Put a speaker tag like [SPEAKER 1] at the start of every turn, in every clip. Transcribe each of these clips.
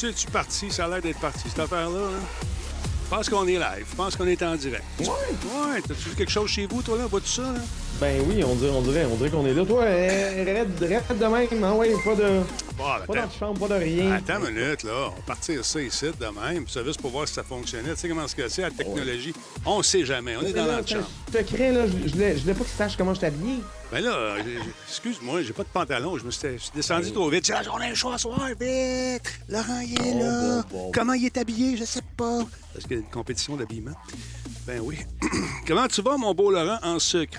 [SPEAKER 1] C'est-tu parti? Ça a l'air d'être parti, cette affaire-là. hein? Je pense qu'on est live. Je pense qu'on est en direct.
[SPEAKER 2] Ouais.
[SPEAKER 1] Ouais, t'as-tu vu quelque chose chez vous, toi, là? Vois-tu ça, là?
[SPEAKER 2] Ben oui, on dirait, on dirait, on dirait qu'on est là. Toi, euh, raide, raide de même, hein, ouais, pas de,
[SPEAKER 1] Bon,
[SPEAKER 2] pas
[SPEAKER 1] attends.
[SPEAKER 2] dans la chambre, pas de rien.
[SPEAKER 1] Attends une minute, là. On va partir ça ici de même. Puis ça juste pour voir si ça fonctionnait. Tu sais comment c'est que c'est, la technologie? On sait jamais. On est dans l'antichambre.
[SPEAKER 2] Je te crée, là, je je voulais, je voulais pas que tu saches comment je t'habillais.
[SPEAKER 1] Ben là, excuse-moi, j'ai pas de pantalon. Je me suis, je suis descendu trop vite. J'ai dit, Ah, on a un choix à soir, vite. Laurent, il est
[SPEAKER 2] Bon,
[SPEAKER 1] là. Comment il est habillé, je sais pas. Parce qu'il y a une compétition d'habillement. Ben oui. Comment tu vas, mon beau Laurent, en sucre?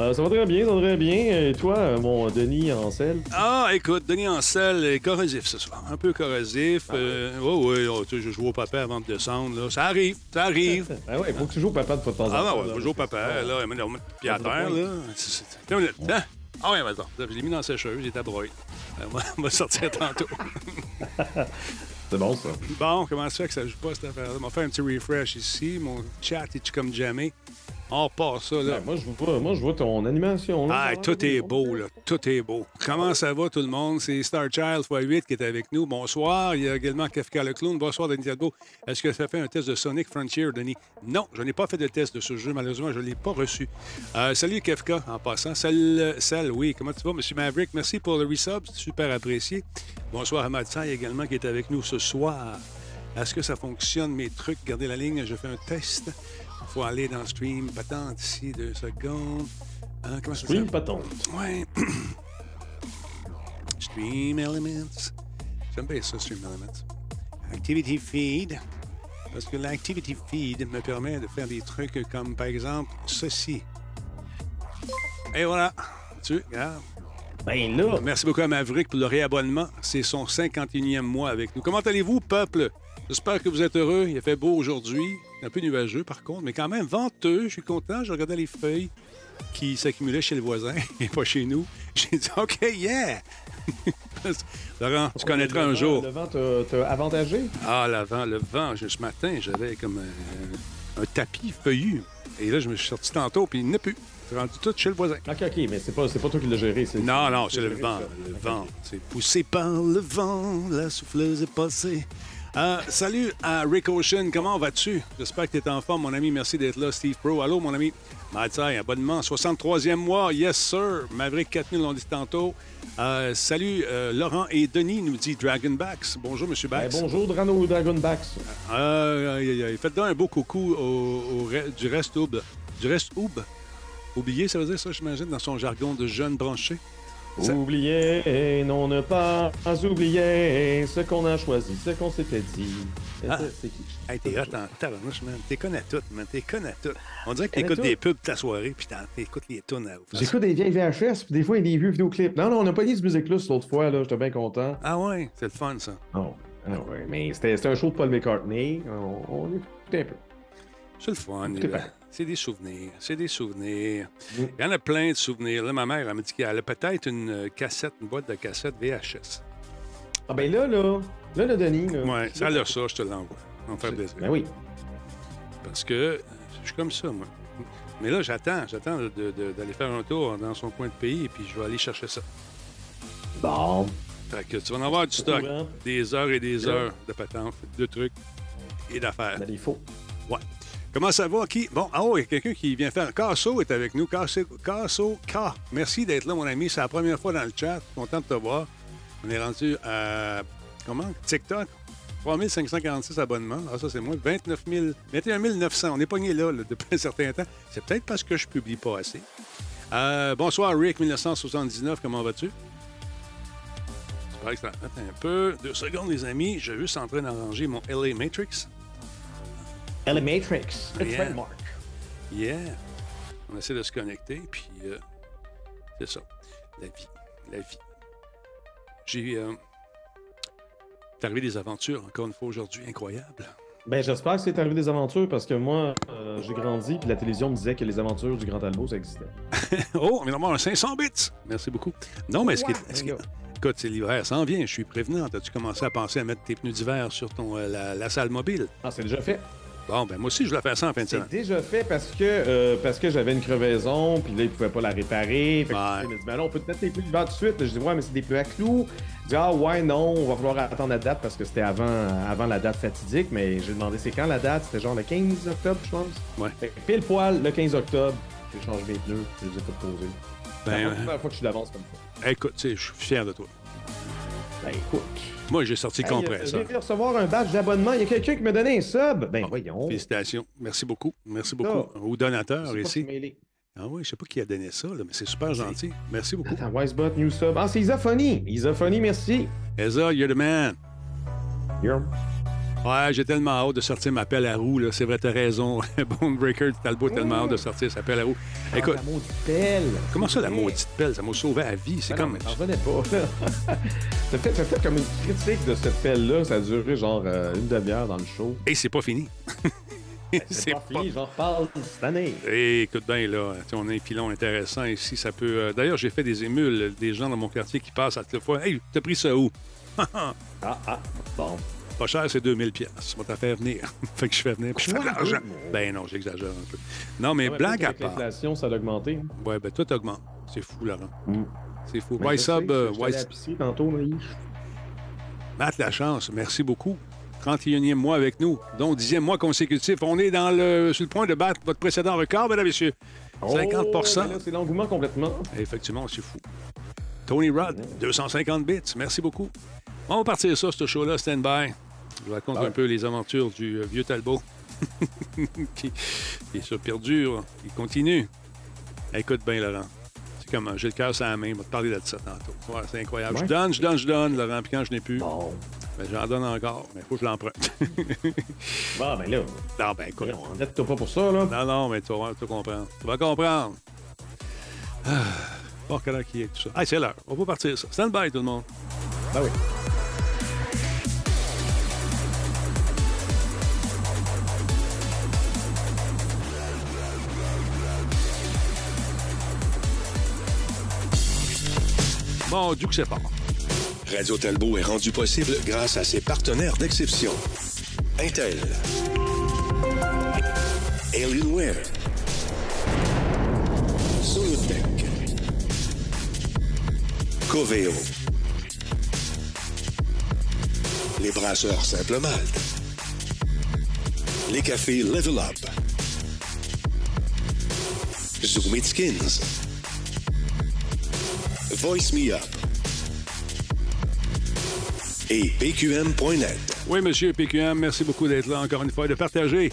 [SPEAKER 2] Euh, ça va très bien, ça va très bien. Et toi, euh, mon Denis Ancel?
[SPEAKER 1] Ah, écoute, Denis Ancel est corrosif ce soir. Un peu corrosif.
[SPEAKER 2] Ah
[SPEAKER 1] Euh, oui, oui, oh, tu sais, je joue au papa avant de descendre. Là. Ça arrive, ça arrive.
[SPEAKER 2] Ah ouais, faut que tu joues au papa de temps en temps.
[SPEAKER 1] Ah non,
[SPEAKER 2] là.
[SPEAKER 1] ouais, je joue au papa. Là, on met pied à terre. Là. Minute. Hein? Ah ouais, attends. Je l'ai mis dans la sécheuse, il est à broyer. Euh, on va- sortir tantôt.
[SPEAKER 2] C'est bon, ça.
[SPEAKER 1] Bon, comment ça fait que ça joue pas cette affaire-là? On va faire un petit refresh ici. Mon chat est-tu comme jamais? On repart ça, là.
[SPEAKER 2] Ouais, moi, je vois, moi, je vois ton animation. là.
[SPEAKER 1] Ah, tout est beau, là. Tout est beau. Comment ça va, tout le monde? C'est Starchild x8 qui est avec nous. Bonsoir. Il y a également Kafka le clown. Bonsoir, Denis Talbot. Est-ce que ça fait un test de Sonic Frontier, Denis? Non, je n'ai pas fait de test de ce jeu. Malheureusement, je ne l'ai pas reçu. Euh, salut, Kafka, en passant. Salut, Sal, oui. Comment tu vas, M. Maverick? Merci pour le resub. C'est super apprécié. Bonsoir, Say également qui est avec nous ce soir. Est-ce que ça fonctionne, mes trucs? Gardez la ligne, je fais un test. Il faut aller dans Stream. Patente ici, deux secondes. Hein, comment ça
[SPEAKER 2] Stream patente.
[SPEAKER 1] Ouais. Stream Elements. J'aime bien ça, Stream Elements. Activity Feed. Parce que l'Activity Feed me permet de faire des trucs comme, par exemple, ceci. Et voilà. Tu regardes.
[SPEAKER 2] Ben là,
[SPEAKER 1] Merci beaucoup à Maverick pour le réabonnement. C'est son 51e mois avec nous. Comment allez-vous, peuple? J'espère que vous êtes heureux. Il a fait beau aujourd'hui. Un peu nuageux, par contre, mais quand même venteux. Je suis content. Je regardais les feuilles qui s'accumulaient chez le voisin et pas chez nous. J'ai dit, OK, yeah! Laurent, tu connaîtras un
[SPEAKER 2] vent-
[SPEAKER 1] jour.
[SPEAKER 2] Le vent t'a t'a avantagé?
[SPEAKER 1] Ah, le vent, le vent. Je- Ce matin, j'avais comme un, un tapis feuillu. Et là, je me suis sorti tantôt, puis il a plus. C'est rendu tout chez le voisin.
[SPEAKER 2] Ok, ok, mais c'est pas, pas toi qui l'as géré.
[SPEAKER 1] Non, non, c'est le vent. Le vent. C'est poussé par le vent, la souffleuse est passée. Euh, salut à Rick Ocean, comment vas-tu? J'espère que tu es en forme, mon ami. Merci d'être là, Steve Pro. Allô, mon ami. Matsai, abonnement, 63e mois. Yes, sir. Maverick 4000, on dit tantôt. Euh, salut, euh, Laurent et Denis, nous dit Dragonbacks. Bonjour, M.
[SPEAKER 2] Ben,
[SPEAKER 1] Bax.
[SPEAKER 2] bonjour, Drano Dragonbacks.
[SPEAKER 1] Faites donc un beau coucou au, au re- du reste oub. Du reste oub? Oublié, ça veut dire ça, j'imagine, dans son jargon de jeune branché? Ça-
[SPEAKER 2] Oubliez, non, ne pas oublier ce qu'on a choisi, ce qu'on s'était dit. Et
[SPEAKER 1] Ah.
[SPEAKER 2] c'est qui?
[SPEAKER 1] Hey, t'es hot en tabarnouche, man. T'es connais toutes, man. T'es connais toutes. On dirait que t'écoutes
[SPEAKER 2] tout.
[SPEAKER 1] des pubs toute la soirée, puis t'écoutes les tunes à
[SPEAKER 2] J'écoute des vieilles VHS, puis des fois, il y a des vieux vidéoclips. Non, non, on a pas dit ce Music Plus l'autre fois, là, j'étais bien content.
[SPEAKER 1] Ah ouais, c'est le fun, ça.
[SPEAKER 2] Oh, ah ouais, mais c'était c'était un show de Paul McCartney. On, on écoutait un peu.
[SPEAKER 1] C'est le fun. C'est des souvenirs. C'est des souvenirs. Il y en a plein de souvenirs. Là, ma mère, elle m'a dit qu'elle a peut-être une euh, cassette, une boîte de cassette VHS.
[SPEAKER 2] Ah ben là, là, là, le Denis, là.
[SPEAKER 1] Ouais, ça a ça, je te l'envoie. On va me faire plaisir.
[SPEAKER 2] Ben oui.
[SPEAKER 1] Parce que euh, je suis comme ça, moi. Mais là, j'attends. J'attends d'aller faire un tour dans son coin de pays, et puis je vais aller chercher ça.
[SPEAKER 2] Bon.
[SPEAKER 1] Fait que tu vas en avoir du stock.
[SPEAKER 2] courant.
[SPEAKER 1] Des heures et des heures de patente, de trucs et d'affaires.
[SPEAKER 2] Ben, il faut.
[SPEAKER 1] Ouais. Comment ça va? Qui? Bon, ah oh, il y a quelqu'un qui vient faire. Casso est avec nous. Casso, K. Merci d'être là, mon ami. C'est la première fois dans le chat. Content de te voir. On est rendu à. Comment? TikTok? 3546 abonnements. Ah, ça, c'est moi. 29 000. 21 900. On est pogné là, là, depuis un certain temps. C'est peut-être parce que je publie pas assez. Euh, bonsoir, Rick, 1979. Comment vas-tu? J'espère que ça- un peu. Deux secondes, les amis. Je suis juste en train d'arranger mon LA Matrix.
[SPEAKER 2] Elle est Matrix. Le
[SPEAKER 1] Yeah.
[SPEAKER 2] trademark.
[SPEAKER 1] Yeah. On essaie de se connecter, puis euh, c'est ça. La vie. La vie. J'ai. Euh, t'es arrivé des aventures, encore une fois aujourd'hui, incroyables.
[SPEAKER 2] Ben, j'espère que c'est arrivé des aventures parce que moi, euh, j'ai grandi puis la télévision me disait que les aventures du Grand Albo, ça existait.
[SPEAKER 1] oh, on vient d'avoir un 500 bits. Merci beaucoup. Non, mais est-ce que.
[SPEAKER 2] Ouais,
[SPEAKER 1] est-ce
[SPEAKER 2] les
[SPEAKER 1] que-
[SPEAKER 2] gars.
[SPEAKER 1] Écoute, c'est l'hiver, ça en vient. Je suis prévenant. As-tu commencé à penser à mettre tes pneus d'hiver sur ton, euh, la, la salle mobile?
[SPEAKER 2] Ah, c'est déjà fait.
[SPEAKER 1] Bon, ben moi aussi, je voulais faire ça en fin de
[SPEAKER 2] C'est
[SPEAKER 1] semaine.
[SPEAKER 2] déjà fait parce que, euh, parce que j'avais une crevaison, puis là, ils pouvaient pas la réparer. Fait que,
[SPEAKER 1] Ouais.
[SPEAKER 2] il m'a dit, ben là, on peut peut-être les plus l'hiver tout de suite. Je dis, ouais, mais c'est des plus à clous. Il dit, ah ouais, non, on va falloir attendre la date parce que c'était avant, avant la date fatidique. Mais j'ai demandé, c'est quand la date? C'était genre le 15 octobre, je pense.
[SPEAKER 1] Ouais.
[SPEAKER 2] Fait que pile poil, le 15 octobre, j'ai changé mes pneus, je les ai pas posés. c'est
[SPEAKER 1] Ben,
[SPEAKER 2] la
[SPEAKER 1] euh,
[SPEAKER 2] première fois que je suis d'avance comme ça.
[SPEAKER 1] écoute, tu sais, je suis fier de toi.
[SPEAKER 2] Ben écoute.
[SPEAKER 1] Moi, j'ai sorti compresseur.
[SPEAKER 2] euh, viens de recevoir un badge d'abonnement. Il y a quelqu'un qui m'a donné un sub. Ben voyons.
[SPEAKER 1] Félicitations. Merci beaucoup. Merci beaucoup au donateur ici. Ah oui, je sais pas qui a donné ça, là, mais c'est super gentil. Merci beaucoup.
[SPEAKER 2] Attends, Wisebot, New Sub. Ah, c'est Isophonie. Isophonie, merci.
[SPEAKER 1] Eza, you're the man.
[SPEAKER 2] Yeah.
[SPEAKER 1] Ouais, j'ai tellement hâte de sortir ma pelle à roue. là. C'est vrai, t'as raison. Bonebreaker Talbot, tellement hâte de sortir sa pelle à roue. Écoute,
[SPEAKER 2] Ah, la maudite pelle.
[SPEAKER 1] comment ça, la maudite pelle? Ça m'a sauvé la vie. C'est
[SPEAKER 2] Ben
[SPEAKER 1] comme...
[SPEAKER 2] T'en revenais pas, là. T'as fait, fait comme une critique de cette pelle-là. Ça a duré genre euh, une demi-heure dans le show.
[SPEAKER 1] Et c'est pas fini.
[SPEAKER 2] C'est pas fini, j'en reparle cette année.
[SPEAKER 1] Eh, écoute bien, là, on a un pilon intéressant ici. Ça peut. euh, D'ailleurs, j'ai fait des émules, des gens dans mon quartier qui passent à toute fois. Hey, t'as pris ça où?
[SPEAKER 2] Ah, ah, bon.
[SPEAKER 1] Pas cher, c'est 2000 pièces. Ça va t'en faire venir. fait que je fais venir, puis je fais de l'argent. Ben non, j'exagère un peu. Non, mais
[SPEAKER 2] Ouais,
[SPEAKER 1] blague à part.
[SPEAKER 2] L'inflation, ça a augmenté.
[SPEAKER 1] Ouais, ben tout augmente. C'est fou, Laurent.
[SPEAKER 2] Mm.
[SPEAKER 1] C'est fou.
[SPEAKER 2] Mais je
[SPEAKER 1] sub, euh,
[SPEAKER 2] je à la piscine tantôt, mais...
[SPEAKER 1] Matt Lachance, merci beaucoup. 31e mois avec nous, dont 10e mois consécutif. On est dans le, sur le point de battre votre précédent record, mesdames et messieurs. 50
[SPEAKER 2] Oh, mais là, C'est l'engouement complètement.
[SPEAKER 1] Effectivement, c'est fou. Tony Rudd, 250 bits. Merci beaucoup. On va partir ça, ce show-là, stand-by. Je vous raconte
[SPEAKER 2] Ah ouais.
[SPEAKER 1] un peu les aventures du euh, vieux Talbot. qui, qui sur Perdure. Il continue. Écoute bien, Laurent. C'est comme j'ai le cœur sur la main. Je vais te parler de ça tantôt. Ouais, c'est incroyable. Je donne, je donne, je donne, Laurent. Puis quand je n'ai plus,
[SPEAKER 2] Bon.
[SPEAKER 1] ben, j'en donne encore. Mais il faut que je l'emprunte.
[SPEAKER 2] Bon, ben là,
[SPEAKER 1] non, ben écoute.
[SPEAKER 2] on endette-toi pas pour ça, là.
[SPEAKER 1] Non, non, mais tu vas tu vas comprendre. Tu vas comprendre. Ah, heure qui est, tout ça. Ah, c'est l'heure. On va partir ça. Stand by, tout le monde.
[SPEAKER 2] Ben oui.
[SPEAKER 1] Bon, Dieu que c'est pas.
[SPEAKER 3] Radio Talbot est rendu possible grâce à ses partenaires d'exception. Intel. Alienware. Solutech. Coveo. Les brasseurs Simple Malte. Les cafés Level Up. Zoom It Skins. Voice Me Up. Et PQM.net.
[SPEAKER 1] Oui, monsieur PQM, merci beaucoup d'être là encore une fois et de partager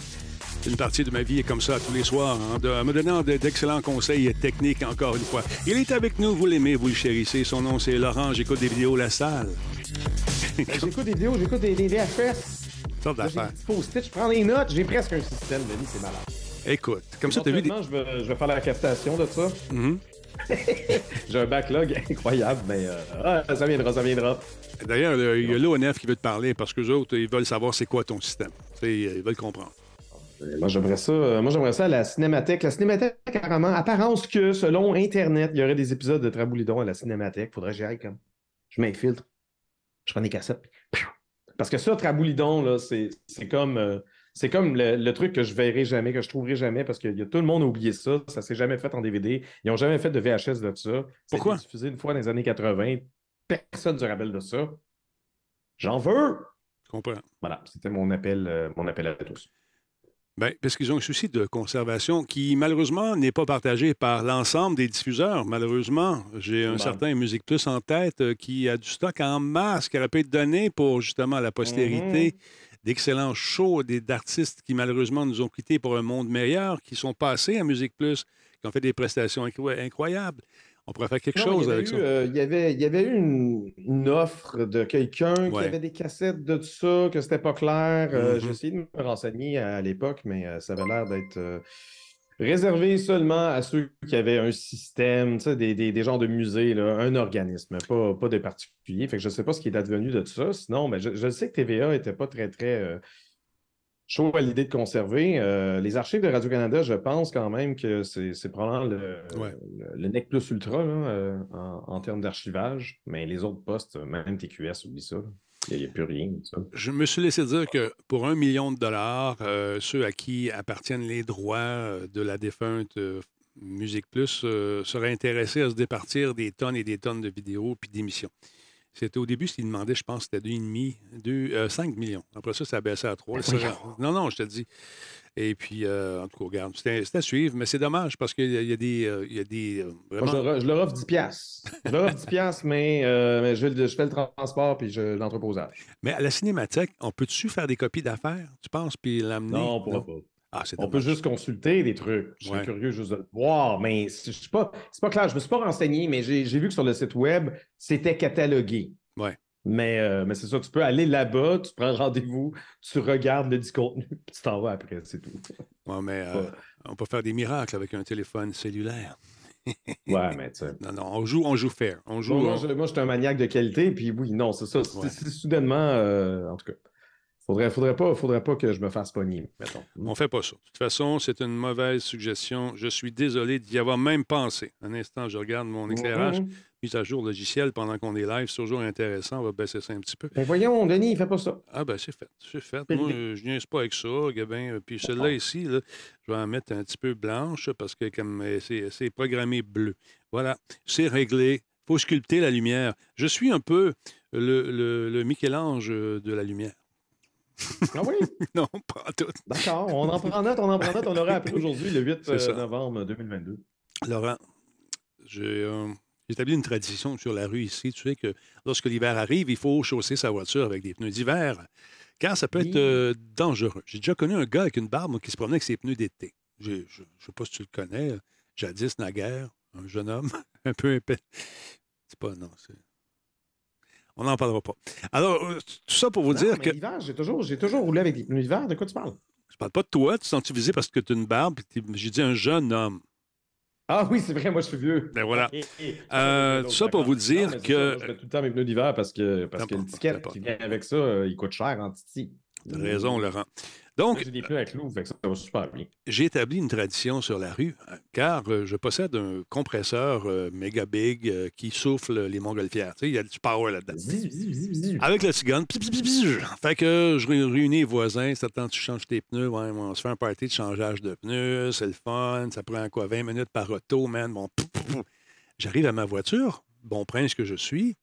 [SPEAKER 1] une partie de ma vie comme ça tous les soirs, en de- me donnant de- d'excellents conseils techniques encore une fois. Il est avec nous, vous l'aimez, vous le chérissez. Son nom, c'est Laurent. J'écoute des vidéos La Salle.
[SPEAKER 2] Ben, j'écoute des vidéos, j'écoute des, des VHS. Des
[SPEAKER 1] d'affaires.
[SPEAKER 2] je prends des notes, j'ai presque un système, Denis, c'est malade.
[SPEAKER 1] Écoute, comme ça, t'as vu des...
[SPEAKER 2] Je vais, je vais faire la captation de ça.
[SPEAKER 1] Mhm.
[SPEAKER 2] J'ai un backlog incroyable, mais euh, ah, ça viendra, ça viendra.
[SPEAKER 1] D'ailleurs, il y a l'ONF qui veut te parler parce que autres, ils veulent savoir c'est quoi ton système. Ils veulent comprendre.
[SPEAKER 2] Euh, Moi, j'aimerais ça, euh, moi, j'aimerais ça à la Cinémathèque. La Cinémathèque, apparemment, apparence que, selon Internet, il y aurait des épisodes de Traboulidon à la Cinémathèque. Faudrait que j'y aille comme. Je m'infiltre. Je prends des cassettes. Parce que ça, Traboulidon, là, c'est c'est comme. euh, c'est comme le, le truc que je verrai jamais, que je trouverai jamais, parce que y a, tout le monde a oublié ça. Ça s'est jamais fait en DVD. Ils n'ont jamais fait de VHS de ça.
[SPEAKER 1] Pourquoi?
[SPEAKER 2] diffusé une fois dans les années 80. Personne ne se rappelle de ça. J'en veux!
[SPEAKER 1] Tu comprends?
[SPEAKER 2] Voilà, c'était mon appel, euh, mon appel à tous.
[SPEAKER 1] Bien, parce qu'ils ont un souci de conservation qui, malheureusement, n'est pas partagé par l'ensemble des diffuseurs. Malheureusement, j'ai un
[SPEAKER 2] Bon.
[SPEAKER 1] certain Musique Plus en tête euh, qui a du stock en masse qui aurait pu être donné pour, justement, la postérité. D'excellents shows d'artistes qui, malheureusement, nous ont quittés pour un monde meilleur, qui sont passés à Musique Plus, qui ont fait des prestations incro- incroyables. On pourrait faire quelque
[SPEAKER 2] Non,
[SPEAKER 1] chose avec
[SPEAKER 2] eu,
[SPEAKER 1] ça.
[SPEAKER 2] euh, il, y avait, il y avait eu une, une offre de quelqu'un
[SPEAKER 1] Ouais.
[SPEAKER 2] qui avait des cassettes de tout ça, que c'était pas clair. Euh,
[SPEAKER 1] Mhm.
[SPEAKER 2] J'ai essayé de me renseigner à l'époque, mais euh, ça avait l'air d'être réservé seulement à ceux qui avaient un système, des, des, des genres de musées, là, un organisme, pas, pas des particuliers. Fait que je ne sais pas ce qui est advenu de tout ça. Sinon, mais je, je sais que TVA n'était pas très, très euh, chaud à l'idée de conserver. Euh, les archives de Radio-Canada, je pense quand même que c'est c'est probablement le,
[SPEAKER 1] Ouais.
[SPEAKER 2] le, le NEC Plus Ultra là, euh, en, en termes d'archivage. Mais les autres postes, même TQS, oublie ça. là. Il n'y a, plus rien.
[SPEAKER 1] Je me suis laissé dire que pour un million de dollars, euh, ceux à qui appartiennent les droits euh, de la défunte euh, Musique Plus seraient intéressés à se départir des tonnes et des tonnes de vidéos puis d'émissions. C'était au début, ce qu'ils demandaient, je pense, c'était 2,5, deux, euh, 5 millions. Après ça, ça a baissé à 3. Non, non, je te dis. Et puis, euh, en tout cas, regarde, c'était c'était à suivre, mais c'est dommage parce qu'il y, y a des. euh, il y a des euh,
[SPEAKER 2] Moi, je, leur- offre 10 piastres. Je leur offre 10 piastres, mais, mais je, je fais le transport puis je l'entreposage.
[SPEAKER 1] Mais à la cinémathèque, on peut-tu faire des copies d'affaires, tu penses, puis l'amener?
[SPEAKER 2] Non, on pourra pas.
[SPEAKER 1] Ah, c'est
[SPEAKER 2] On peut juste consulter des trucs. Je
[SPEAKER 1] Ouais.
[SPEAKER 2] curieux juste de le voir, mais c'est- je suis pas, c'est pas clair. Je me suis pas renseigné, mais j'ai vu que sur le site web, c'était catalogué.
[SPEAKER 1] Ouais.
[SPEAKER 2] Mais, euh, mais c'est ça, tu peux aller là-bas, tu prends rendez-vous, tu regardes le dit contenu, puis tu t'en vas après, c'est tout.
[SPEAKER 1] Ouais, mais euh,
[SPEAKER 2] Ouais.
[SPEAKER 1] on peut faire des miracles avec un téléphone cellulaire.
[SPEAKER 2] Ouais, mais tu sais.
[SPEAKER 1] Non, non, on joue, on joue fair. On joue.
[SPEAKER 2] Bon, moi, je, moi, je suis un maniaque de qualité, puis oui, non, c'est ça. C'est soudainement, euh, en tout cas, faudrait, faudrait, pas, faudrait pas que je me fasse pogner, mettons.
[SPEAKER 1] On fait pas ça. De toute façon, c'est une mauvaise suggestion. Je suis désolé d'y avoir même pensé. Un instant, je regarde mon éclairage. Mise à jour logiciel pendant qu'on est live. C'est toujours intéressant. On va baisser ça un petit peu.
[SPEAKER 2] Ben voyons, Denis, fais pas ça.
[SPEAKER 1] Ah, ben, c'est fait. C'est fait. Moi, euh, je niaise pas avec ça, Gabin. Euh, Puis celle-là ici, là, je vais en mettre un petit peu blanche parce que comme euh, c'est c'est programmé bleu. Voilà. C'est réglé. faut sculpter la lumière. Je suis un peu le, le- le Michel-Ange de la lumière.
[SPEAKER 2] Ah oui?
[SPEAKER 1] non, pas tout.
[SPEAKER 2] D'accord, on en prend note, on en prend note. On l'aurait appris aujourd'hui, le 8
[SPEAKER 1] C'est ça.
[SPEAKER 2] euh, novembre 2022.
[SPEAKER 1] Laurent, j'ai euh, établi une tradition sur la rue ici. Tu sais que lorsque l'hiver arrive, il faut chausser sa voiture avec des pneus d'hiver, car ça peut être euh, dangereux. J'ai déjà connu un gars avec une barbe moi, qui se promenait avec ses pneus d'été. Je ne sais pas si tu le connais, jadis naguère, un jeune homme un peu épais. C'est pas, non, c'est... On n'en parlera pas. Alors, euh, tout ça pour vous
[SPEAKER 2] Non,
[SPEAKER 1] dire
[SPEAKER 2] mais
[SPEAKER 1] que
[SPEAKER 2] l'hiver, j'ai toujours, j'ai toujours roulé avec des pneus d'hiver. De quoi tu parles?
[SPEAKER 1] je parle pas de toi, tu sens-tu visé parce que tu as une barbe, j'ai dit un jeune homme.
[SPEAKER 2] Ah oui, c'est vrai, moi je suis vieux.
[SPEAKER 1] Ben voilà. Euh,
[SPEAKER 2] c'est
[SPEAKER 1] tout ça pour vous dire
[SPEAKER 2] Non,
[SPEAKER 1] que-
[SPEAKER 2] ça, moi, je mets tout le temps mes pneus d'hiver parce que, parce que
[SPEAKER 1] importe.
[SPEAKER 2] qui vient avec ça, euh, il coûte cher en titi.
[SPEAKER 1] T'as raison, Laurent. Donc,
[SPEAKER 2] J'ai des pneus à clous, fait que ça va super bien.
[SPEAKER 1] j'ai établi une tradition sur la rue, euh, car euh, je possède un compresseur euh, méga big euh, qui souffle les montgolfières. Tu sais, il y a du power là-dedans. Avec le cigane, fait que je ré- réunis les voisins, ça te tente, tu changes tes pneus, ouais, on se fait un party de changeage de pneus, c'est le fun, ça prend quoi, 20 minutes par auto, man, bon. J'arrive à ma voiture, bon prince que je suis,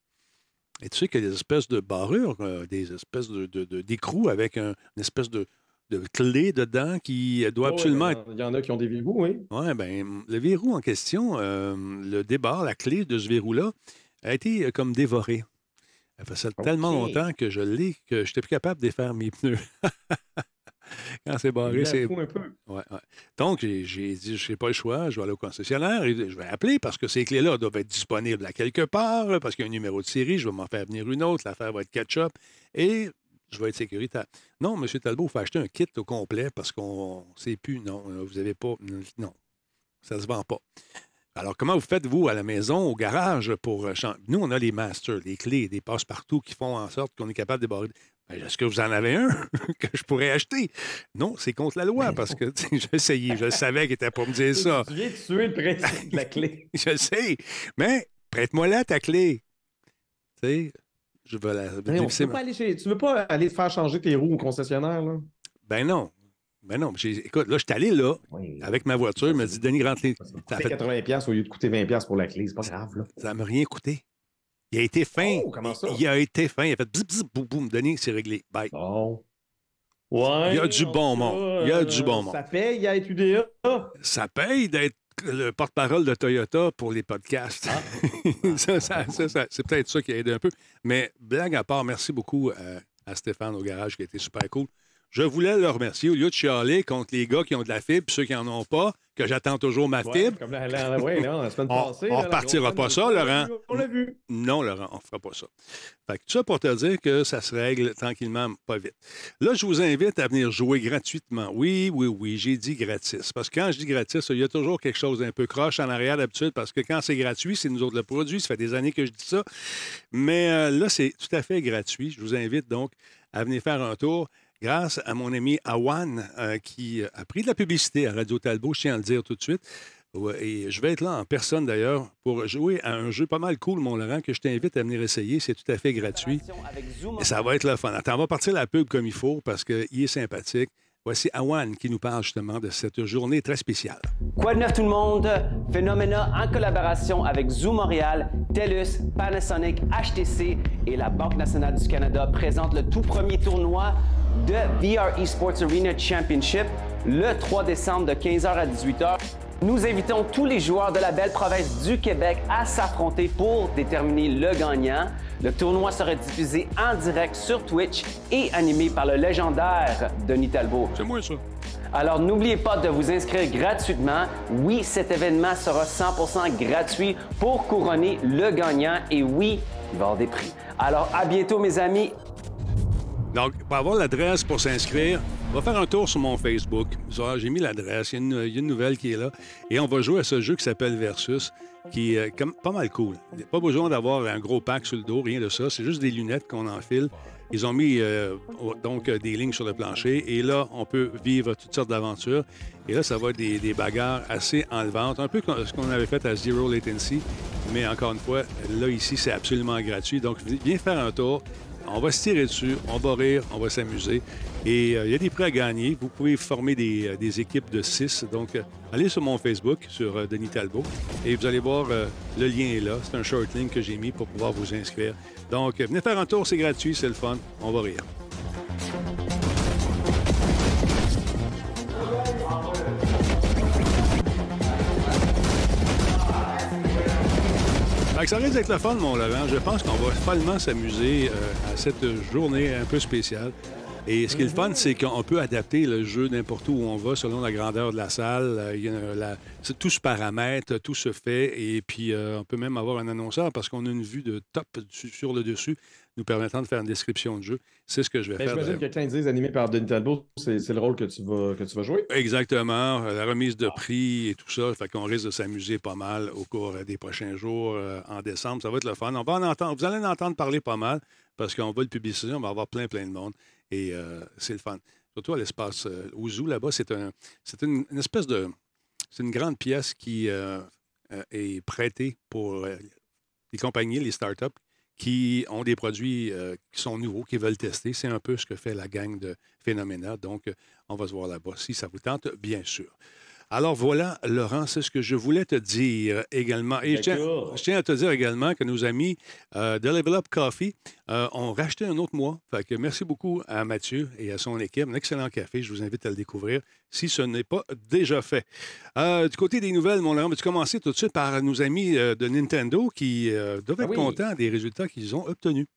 [SPEAKER 1] et tu sais qu'il y a des espèces de barrures, euh, des espèces de, de- de- d'écrous avec un- une espèce de, de clé dedans qui doit
[SPEAKER 2] Oh,
[SPEAKER 1] absolument être
[SPEAKER 2] Il y en a qui ont des verrous, oui.
[SPEAKER 1] oui, bien, le verrou en question, euh, le débarre, la clé de ce verrou-là, a été euh, comme dévoré. Ça fait ça tellement longtemps que je l'ai que je n'étais plus capable de défaire mes pneus. Quand c'est barré, c'est.
[SPEAKER 2] un peu.
[SPEAKER 1] Ouais, ouais. Donc, j'ai j'ai dit, je n'ai pas le choix, je vais aller au concessionnaire et je vais appeler parce que ces clés-là doivent être disponibles à quelque part, parce qu'il y a un numéro de série, je vais m'en faire venir une autre, l'affaire va être catch-up et je vais être sécuritaire. Non, M. Talbot, il faut acheter un kit au complet parce qu'on ne sait plus. Non, euh, vous n'avez pas. Non, ça ne se vend pas. Alors, comment vous faites, vous, à la maison, au garage, pour euh, changer? Nous, on a les masters, les clés, des passe-partout qui font en sorte qu'on est capable de débarrer. Ben, Est-ce que vous en avez un que je pourrais acheter? Non, c'est contre la loi
[SPEAKER 2] Ben
[SPEAKER 1] parce que essayé, je savais qu'il était pour me dire ça.
[SPEAKER 2] Tu viens de tuer le principe de la clé.
[SPEAKER 1] Je sais, mais prête-moi là ta clé. Tu sais, je la.
[SPEAKER 2] On peut
[SPEAKER 1] difficilement-
[SPEAKER 2] pas aller chez- Tu veux pas aller te faire changer tes roues au concessionnaire, là?
[SPEAKER 1] Ben non. Ben non. J'ai- Écoute, là, je suis allé là
[SPEAKER 2] Oui.
[SPEAKER 1] avec ma voiture, il m'a dit Denis, rentre les.
[SPEAKER 2] Ça fait
[SPEAKER 1] fait-
[SPEAKER 2] 80$ piastres au lieu de coûter 20$ piastres pour la clé. C'est pas grave, là.
[SPEAKER 1] Ça m'a rien coûté. Il a été fin.
[SPEAKER 2] Oh, comment ça?
[SPEAKER 1] Il a été fin. Il a fait bzz, bzz, boum, boum. Denis, c'est réglé. Bye.
[SPEAKER 2] Bon. Ouais.
[SPEAKER 1] Il y a du bon
[SPEAKER 2] tout
[SPEAKER 1] monde. Il y a du bon
[SPEAKER 2] euh,
[SPEAKER 1] monde.
[SPEAKER 2] Ça paye à être UDA.
[SPEAKER 1] Ça paye d'être le porte-parole de Toyota pour les podcasts.
[SPEAKER 2] Ah.
[SPEAKER 1] Ça, ça, ça, ça, c'est peut-être ça qui a aidé un peu. Mais blague à part, merci beaucoup euh, à Stéphane au garage qui a été super cool. Je voulais le remercier au lieu de chialer contre les gars qui ont de la fibre ceux qui n'en ont pas, que j'attends toujours ma
[SPEAKER 2] Ouais,
[SPEAKER 1] fibre.
[SPEAKER 2] comme la, la- ouais, non, la semaine
[SPEAKER 1] On-
[SPEAKER 2] passée.
[SPEAKER 1] on
[SPEAKER 2] là, la
[SPEAKER 1] repartira pas ça, Laurent.
[SPEAKER 2] On l'a vu.
[SPEAKER 1] Non, Laurent, on ne fera pas ça. Fait que tout ça pour te dire que ça se règle tranquillement, pas vite. Là, je vous invite à venir jouer gratuitement. Oui, oui, oui, j'ai dit gratis. Parce que quand je dis gratis, il y a toujours quelque chose d'un peu croche en arrière d'habitude, parce que quand c'est gratuit, c'est nous autres le produit. Ça fait des années que je dis ça. Mais euh, là, c'est tout à fait gratuit. Je vous invite donc à venir faire un tour. Grâce à mon ami Awan, euh, qui a pris de la publicité à Radio Talbot, je tiens à le dire tout de suite. Et je vais être là en personne d'ailleurs pour jouer à un jeu pas mal cool, mon Laurent, que je t'invite à venir essayer. C'est tout à fait gratuit. Et ça va être le fun. Attends, on va partir la pub comme il faut parce qu'il est sympathique. Voici Awan qui nous parle justement de cette journée très spéciale.
[SPEAKER 4] Quoi de neuf tout le monde? Phénoména en collaboration avec Zoo Montréal, TELUS, Panasonic, HTC et la Banque nationale du Canada présente le tout premier tournoi de VR Esports Arena Championship le 3 décembre de 15h à 18h. Nous invitons tous les joueurs de la belle province du Québec à s'affronter pour déterminer le gagnant. Le tournoi sera diffusé en direct sur Twitch et animé par le légendaire Denis Talbot.
[SPEAKER 1] C'est moi ça.
[SPEAKER 4] Alors n'oubliez pas de vous inscrire gratuitement. Oui, cet événement sera 100% gratuit pour couronner le gagnant et oui, il va y avoir des prix. Alors à bientôt mes amis.
[SPEAKER 1] Donc, pour avoir l'adresse pour s'inscrire, on va faire un tour sur mon Facebook. J'ai mis l'adresse, il, y a une- nouvelle qui est là. Et on va jouer à ce jeu qui s'appelle Versus, qui est euh, pas mal cool. Il a pas besoin d'avoir un gros pack sur le dos, rien de ça. C'est juste des lunettes qu'on enfile. Ils ont mis euh, donc euh, des lignes sur le plancher. Et là, on peut vivre toutes sortes d'aventures. Et là, ça va être des, des bagarres assez enlevantes, un peu comme ce qu'on avait fait à Zero Latency. Mais encore une fois, là, ici, c'est absolument gratuit. Donc, viens faire un tour. On va se tirer dessus, on va rire, on va s'amuser. Et euh, il y a des prix à gagner. Vous pouvez former des, euh, équipes de six. Donc, euh, allez sur mon Facebook, sur Denis Talbot, et vous allez voir, le lien est là. C'est un short link que j'ai mis pour pouvoir vous inscrire. Donc, venez faire un tour, c'est gratuit, c'est le fun. On va rire. Que ça risque d'être le fun, mon Laurent. Je pense qu'on va follement s'amuser euh, à cette journée un peu spéciale. Et ce qui est le fun, c'est qu'on peut adapter le jeu n'importe où on va selon la grandeur de la salle. Euh, il y a tout se paramètre, tout se fait. Et puis, euh, on peut même avoir un annonceur parce qu'on a une vue de top sur le dessus nous permettant de faire une description de jeu. C'est ce que je vais
[SPEAKER 2] Ben,
[SPEAKER 1] faire.
[SPEAKER 2] J'imagine que quand ils disent animé par Denis Talbot, c'est le rôle que tu vas, que tu vas jouer.
[SPEAKER 1] Exactement. La remise de prix et tout ça. Fait qu'on risque de s'amuser pas mal au cours euh, des prochains jours euh, en décembre. Ça va être le fun. On va en entendre, vous allez en entendre parler pas mal parce qu'on va le publiciser. On va avoir plein, plein de monde. Et euh, c'est le fun. Surtout à l'espace euh, zoo, là-bas, c'est un, c'est une, une espèce de. C'est une grande pièce qui est prêtée pour les compagnies, les startups qui ont des produits euh, qui sont nouveaux, qui veulent tester. C'est un peu ce que fait la gang de Phénoména. Donc, euh, on va se voir là-bas si ça vous tente, bien sûr. Alors voilà, Laurent, c'est ce que je voulais te dire également. Et je tiens,
[SPEAKER 2] D'accord.
[SPEAKER 1] je tiens à te dire également que nos amis euh, de Level Up Coffee euh, ont racheté un autre mois. Fait que merci beaucoup à Mathieu et à son équipe. Un excellent café. Je vous invite à le découvrir si ce n'est pas déjà fait. Euh, du côté des nouvelles, mon Laurent, tu commencer tout de suite par nos amis euh, de Nintendo qui euh, doivent
[SPEAKER 2] Ah
[SPEAKER 1] être
[SPEAKER 2] oui.
[SPEAKER 1] contents des résultats qu'ils ont obtenus?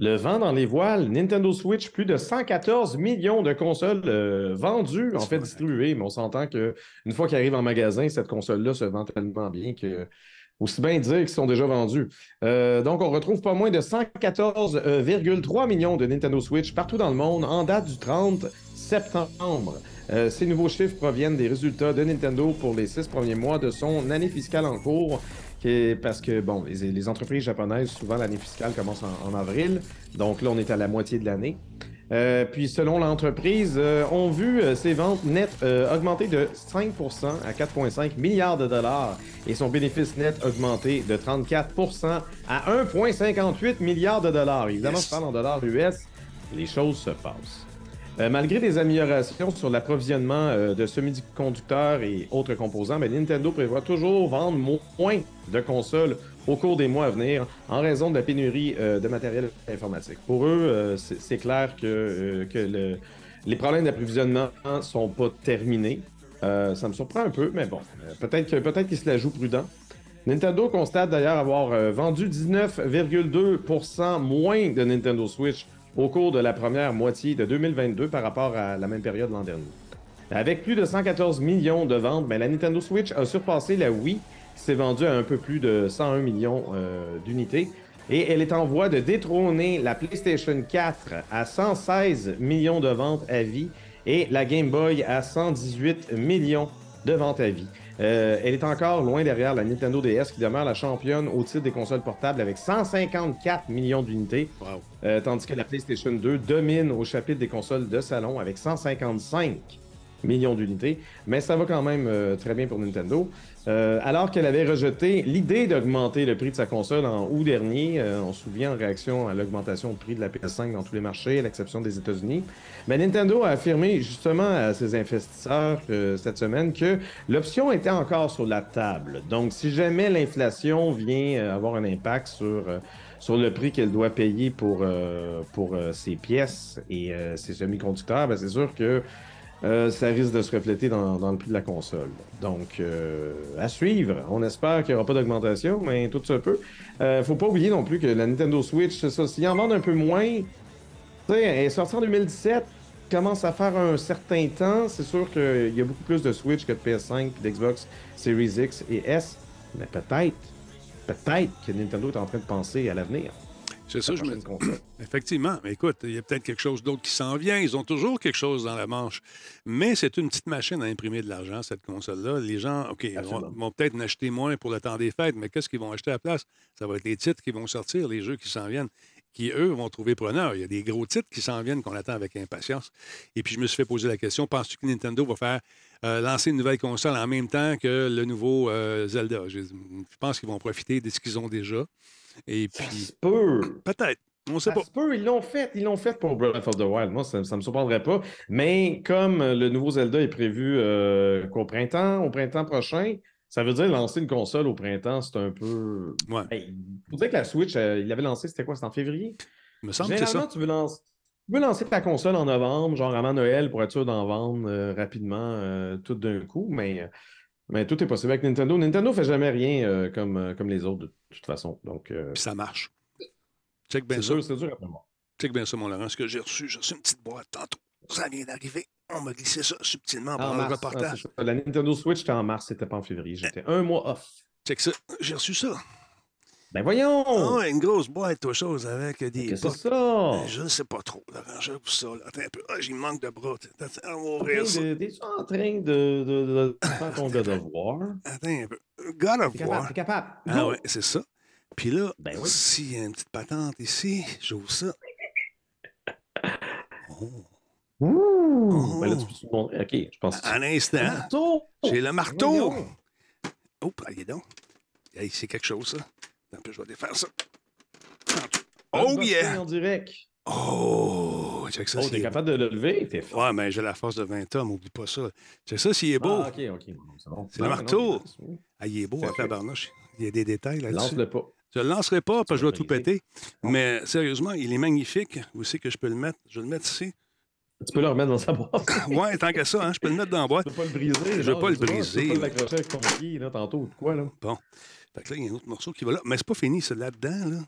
[SPEAKER 2] Le vent dans les voiles, Nintendo Switch, plus de 114 millions de consoles euh, vendues, en fait distribuées, mais on s'entend qu'une fois qu'elle arrive en magasin, cette console-là se vend tellement bien que aussi bien dire qu'ils sont déjà vendus. Euh, donc, on retrouve pas moins de 114,3 millions de Nintendo Switch partout dans le monde en date du 30 septembre. Euh, ces nouveaux chiffres proviennent des résultats de Nintendo pour les six premiers mois de son année fiscale en cours, parce que, bon, les, les entreprises japonaises, souvent l'année fiscale commence en, en avril, donc là, on est à la moitié de l'année. Euh, puis, selon l'entreprise, euh, ont vu euh, ses ventes nettes euh, augmenter de 5% à 4,5 milliards de dollars et son bénéfice net augmenter de 34% à 1,58 milliards de dollars. Évidemment, je parle en dollars US, les choses se passent. Euh, malgré des améliorations sur l'approvisionnement euh, de semi-conducteurs et autres composants, ben, Nintendo prévoit toujours vendre mo- moins de consoles au cours des mois à venir en raison de la pénurie euh, de matériel informatique. Pour eux, c'est clair que, que le- les problèmes d'approvisionnement sont pas terminés. Ça me surprend un peu, mais bon, peut-être qu'ils se la jouent prudent. Nintendo constate d'ailleurs avoir vendu 19,2% moins de Nintendo Switch au cours de la première moitié de 2022 par rapport à la même période l'an dernier. Avec plus de 114 millions de ventes, ben, la Nintendo Switch a surpassé la Wii, qui s'est vendue à un peu plus de 101 millions euh, d'unités. Et elle est en voie de détrôner la PlayStation 4 à 116 millions de ventes à vie et la Game Boy à 118 millions de ventes à vie. Euh, elle est encore loin derrière la Nintendo DS qui demeure la championne au titre des consoles portables avec 154 millions d'unités,
[SPEAKER 1] Wow.
[SPEAKER 2] euh, tandis que la PlayStation 2 domine au chapitre des consoles de salon avec 155 millions d'unités, mais ça va quand même euh, très bien pour Nintendo. Euh, alors qu'elle avait rejeté l'idée d'augmenter le prix de sa console en août dernier, euh, on se souvient en réaction à l'augmentation de prix de la PS5 dans tous les marchés, à l'exception des États-Unis, mais Nintendo a affirmé justement à ses investisseurs euh, cette semaine que l'option était encore sur la table. Donc, si jamais l'inflation vient euh, avoir un impact sur, euh, sur le prix qu'elle doit payer pour, euh, pour euh, ses pièces et euh, ses semi-conducteurs, ben, c'est sûr que euh, ça risque de se refléter dans, le prix de la console. Donc, euh, à suivre. On espère qu'il n'y aura pas d'augmentation, mais tout se peut. Euh, faut pas oublier non plus que la Nintendo Switch, c'est ça, s'ils en vendent un peu moins, tu sais, elle est sortie en 2017, commence à faire un certain temps. C'est sûr qu'il y a beaucoup plus de Switch que de PS5 et d'Xbox Series X et S, mais peut-être, peut-être que Nintendo est en train de penser à l'avenir.
[SPEAKER 1] C'est ça, je me. Effectivement. Mais écoute, il y a peut-être quelque chose d'autre qui s'en vient. Ils ont toujours quelque chose dans la manche. Mais c'est une petite machine à imprimer de l'argent, cette console-là. Les gens, OK, vont, vont peut-être en acheter moins pour le temps des fêtes, mais qu'est-ce qu'ils vont acheter à la place? Ça va être les titres qui vont sortir, les jeux qui s'en viennent, qui, eux, vont trouver preneur. Il y a des gros titres qui s'en viennent qu'on attend avec impatience. Et puis, je me suis fait poser la question, penses-tu que Nintendo va faire euh, lancer une nouvelle console en même temps que le nouveau euh, Zelda? Je, je pense qu'ils vont profiter de ce qu'ils ont déjà. Et
[SPEAKER 2] Ça
[SPEAKER 1] puis, peut-être. On ne sait
[SPEAKER 2] Ça
[SPEAKER 1] pas.
[SPEAKER 2] se peut, ils l'ont fait. Ils l'ont fait pour Breath of the Wild. Moi, ça ne me surprendrait pas. Mais comme euh, le nouveau Zelda est prévu euh, qu'au printemps, au printemps prochain, ça veut dire lancer une console au printemps, c'est un peu.
[SPEAKER 1] Ouais.
[SPEAKER 2] Hey, dire que la Switch, euh, il l'avait lancé, c'était quoi? C'était en février?
[SPEAKER 1] Il me semble que c'est
[SPEAKER 2] Généralement,
[SPEAKER 1] ça.
[SPEAKER 2] tu veux lancer. Tu veux lancer ta console en novembre, genre avant Noël, pour être sûr d'en vendre euh, rapidement tout d'un coup, mais, mais tout est possible avec Nintendo. Nintendo ne fait jamais rien euh, comme, euh, comme les autres, de toute façon. Donc, euh,
[SPEAKER 1] Puis ça marche. Check bien
[SPEAKER 2] c'est
[SPEAKER 1] ça.
[SPEAKER 2] sûr, c'est dur après moi.
[SPEAKER 1] Check bien ça, mon Laurent. Ce que j'ai reçu, j'ai reçu une petite boîte tantôt. Ça vient d'arriver. On m'a glissé ça subtilement
[SPEAKER 2] En
[SPEAKER 1] pendant le
[SPEAKER 2] mars. Ah,
[SPEAKER 1] reportage.
[SPEAKER 2] ça. la Nintendo Switch, c'était en mars, c'était pas en février. J'étais un mois off.
[SPEAKER 1] Check ça. J'ai reçu ça.
[SPEAKER 2] Ben voyons!
[SPEAKER 1] Ah, une grosse boîte, toi, chose, avec des
[SPEAKER 2] Qu'est-ce que c'est ça?
[SPEAKER 1] Je ne sais pas trop, Laurent. J'avoue ça. là. Attends un peu. Ah, j'ai manque de bras. On va
[SPEAKER 2] T'es en
[SPEAKER 1] ouvrir
[SPEAKER 2] train
[SPEAKER 1] ça?
[SPEAKER 2] de- T'es-tu en train de, de, de faire ton God of War?
[SPEAKER 1] Attends un peu. God of War.
[SPEAKER 2] t'es capable.
[SPEAKER 1] Ah ouais, c'est ça. Puis là,
[SPEAKER 2] Ben oui.
[SPEAKER 1] s'il y a une petite patente ici, j'ouvre ça. Oh.
[SPEAKER 2] Ouh!
[SPEAKER 1] Oh.
[SPEAKER 2] Ben là, tu peux. OK, je pense que
[SPEAKER 1] Un instant.
[SPEAKER 2] Marteau!
[SPEAKER 1] J'ai le marteau.
[SPEAKER 2] Voyons.
[SPEAKER 1] Oh, allez donc. C'est quelque chose, ça. Attends un peu, je vais défaire ça. Oh, yeah!
[SPEAKER 2] en direct.
[SPEAKER 1] Oh, check ça,
[SPEAKER 2] Oh, t'es capable de le lever? T'es
[SPEAKER 1] beau. Ouais, mais j'ai la force de 20 hommes, oublie pas ça. Check ça, s'il est beau.
[SPEAKER 2] Ah, OK, OK. C'est bon.
[SPEAKER 1] C'est le marteau.
[SPEAKER 2] non, non,
[SPEAKER 1] Ah, il est beau,
[SPEAKER 2] à
[SPEAKER 1] tabarnouche. Il y a des détails là-dessus.
[SPEAKER 2] Lance-le pas.
[SPEAKER 1] Je le lancerai pas parce que je vais
[SPEAKER 2] va
[SPEAKER 1] tout péter. Mais sérieusement, il est magnifique. Où c'est que je peux le mettre? Je vais le mettre ici.
[SPEAKER 2] Tu peux le remettre dans sa boîte.
[SPEAKER 1] Ouais, tant que ça, hein, je peux le mettre dans la boîte.
[SPEAKER 2] Tu peux pas le briser.
[SPEAKER 1] Je veux
[SPEAKER 2] non,
[SPEAKER 1] pas le briser.
[SPEAKER 2] Tu peux pas l'accrocher avec ton pied, là, tantôt, de quoi, là?
[SPEAKER 1] Fait que là, il y a un autre morceau qui va là. Mais c'est pas fini, c'est là-dedans, là.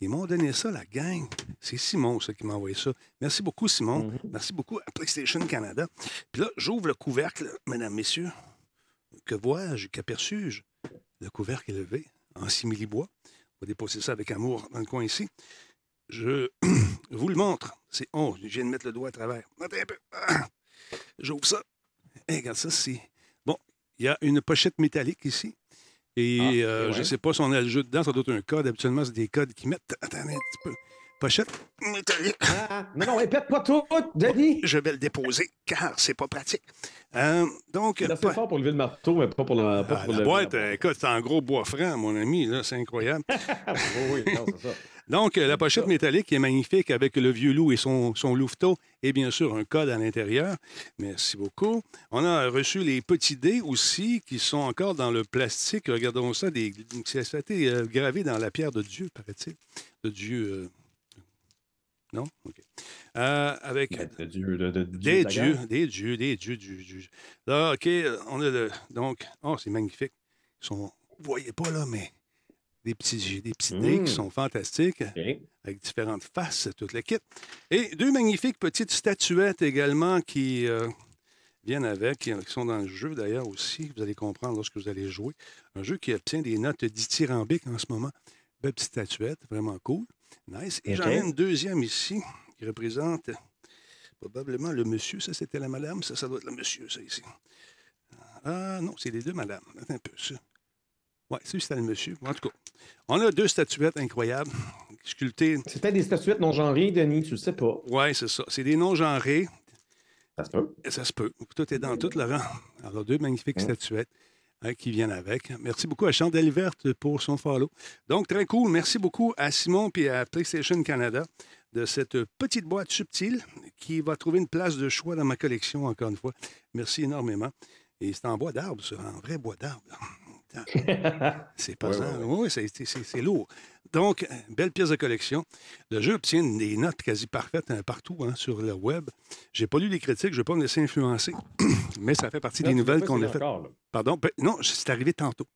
[SPEAKER 1] Ils m'ont donné ça, la gang. C'est Simon, ça, qui m'a envoyé ça. Merci beaucoup, Simon.
[SPEAKER 2] Mhm.
[SPEAKER 1] Merci beaucoup à PlayStation Canada. Puis là, j'ouvre le couvercle, mesdames, messieurs. Que vois-je, qu'aperçus-je? Le couvercle est levé en simili-bois. On va déposer ça avec amour dans le coin ici. Je vous le montre. C'est oh, je viens de mettre le doigt à travers. Attends un peu. Ah! J'ouvre ça. Hey, regarde ça, c'est. Bon, il y a une pochette métallique ici. Et
[SPEAKER 2] Ah,
[SPEAKER 1] euh,
[SPEAKER 2] ouais.
[SPEAKER 1] je ne sais pas si on a le jeu dedans, ça doit être un code. Habituellement, c'est des codes qui mettent. Attendez un petit peu. Pochette métallique.
[SPEAKER 2] Ah, non, non, répète pas tout, Denis!
[SPEAKER 1] Je vais le déposer car c'est pas pratique. Euh, donc,
[SPEAKER 2] C'est assez
[SPEAKER 1] pas-
[SPEAKER 2] fort pour lever le marteau, mais pas pour la, pas
[SPEAKER 1] Ah,
[SPEAKER 2] pour
[SPEAKER 1] la
[SPEAKER 2] le-
[SPEAKER 1] boîte, euh, écoute, c'est en gros bois franc, mon ami, là, c'est incroyable.
[SPEAKER 2] oui, oui, non, c'est ça.
[SPEAKER 1] Donc, euh, la pochette métallique est magnifique avec le vieux loup et son, son louveteau et bien sûr un code à l'intérieur. Merci beaucoup. On a reçu les petits dés aussi qui sont encore dans le plastique. Regardons ça, des, ça a été euh, gravé dans la pierre de Dieu, paraît-il. De Dieu. euh, Non? OK. Euh, avec
[SPEAKER 2] de Dieu, de, de- de
[SPEAKER 1] des
[SPEAKER 2] de la
[SPEAKER 1] dieux, des dieux, des dieux, du, du- Là, OK, on a le. Donc, oh, c'est magnifique. Ils sont. Vous voyez pas là, mais des petits, des petits dés qui sont fantastiques avec différentes faces, toute kit. Et deux magnifiques petites statuettes également qui euh, viennent avec, qui sont dans le jeu d'ailleurs aussi. Vous allez comprendre lorsque vous allez jouer. Un jeu qui obtient des notes dithyrambiques en ce moment. Belle petite statuette, vraiment cool. Nice. Et j'en ai une deuxième ici qui représente probablement le monsieur. Ça, c'était la madame. Ça, ça doit être le monsieur, ça ici. Ah non, c'est les deux madames. Un peu, ça. Oui, c'était le monsieur. En tout cas, on a deux statuettes incroyables, sculptées
[SPEAKER 2] C'est peut-être des statuettes non genrées, Denis, tu le sais pas.
[SPEAKER 1] oui, c'est ça. C'est des non-genrés.
[SPEAKER 2] Ça se peut.
[SPEAKER 1] Ça se peut. Tout est dans tout, Laurent. Alors, deux magnifiques statuettes hein, qui viennent avec. Merci beaucoup à Chandelle Verte pour son follow. Donc, très cool. Merci beaucoup à Simon et à PlayStation Canada de cette petite boîte subtile qui va trouver une place de choix dans ma collection, encore une fois. Merci énormément. Et c'est en bois d'arbre, ça, en vrai bois d'arbre. C'est pas
[SPEAKER 2] Ouais,
[SPEAKER 1] ça. Oui, c'est- lourd. Donc, belle pièce de collection. Le jeu obtient des notes quasi parfaites hein, partout hein, sur le web. J'ai pas lu les critiques, je vais pas me laisser influencer. Mais ça fait partie des nouvelles qu'on a faites. Pardon? Ben, non, c'est arrivé tantôt.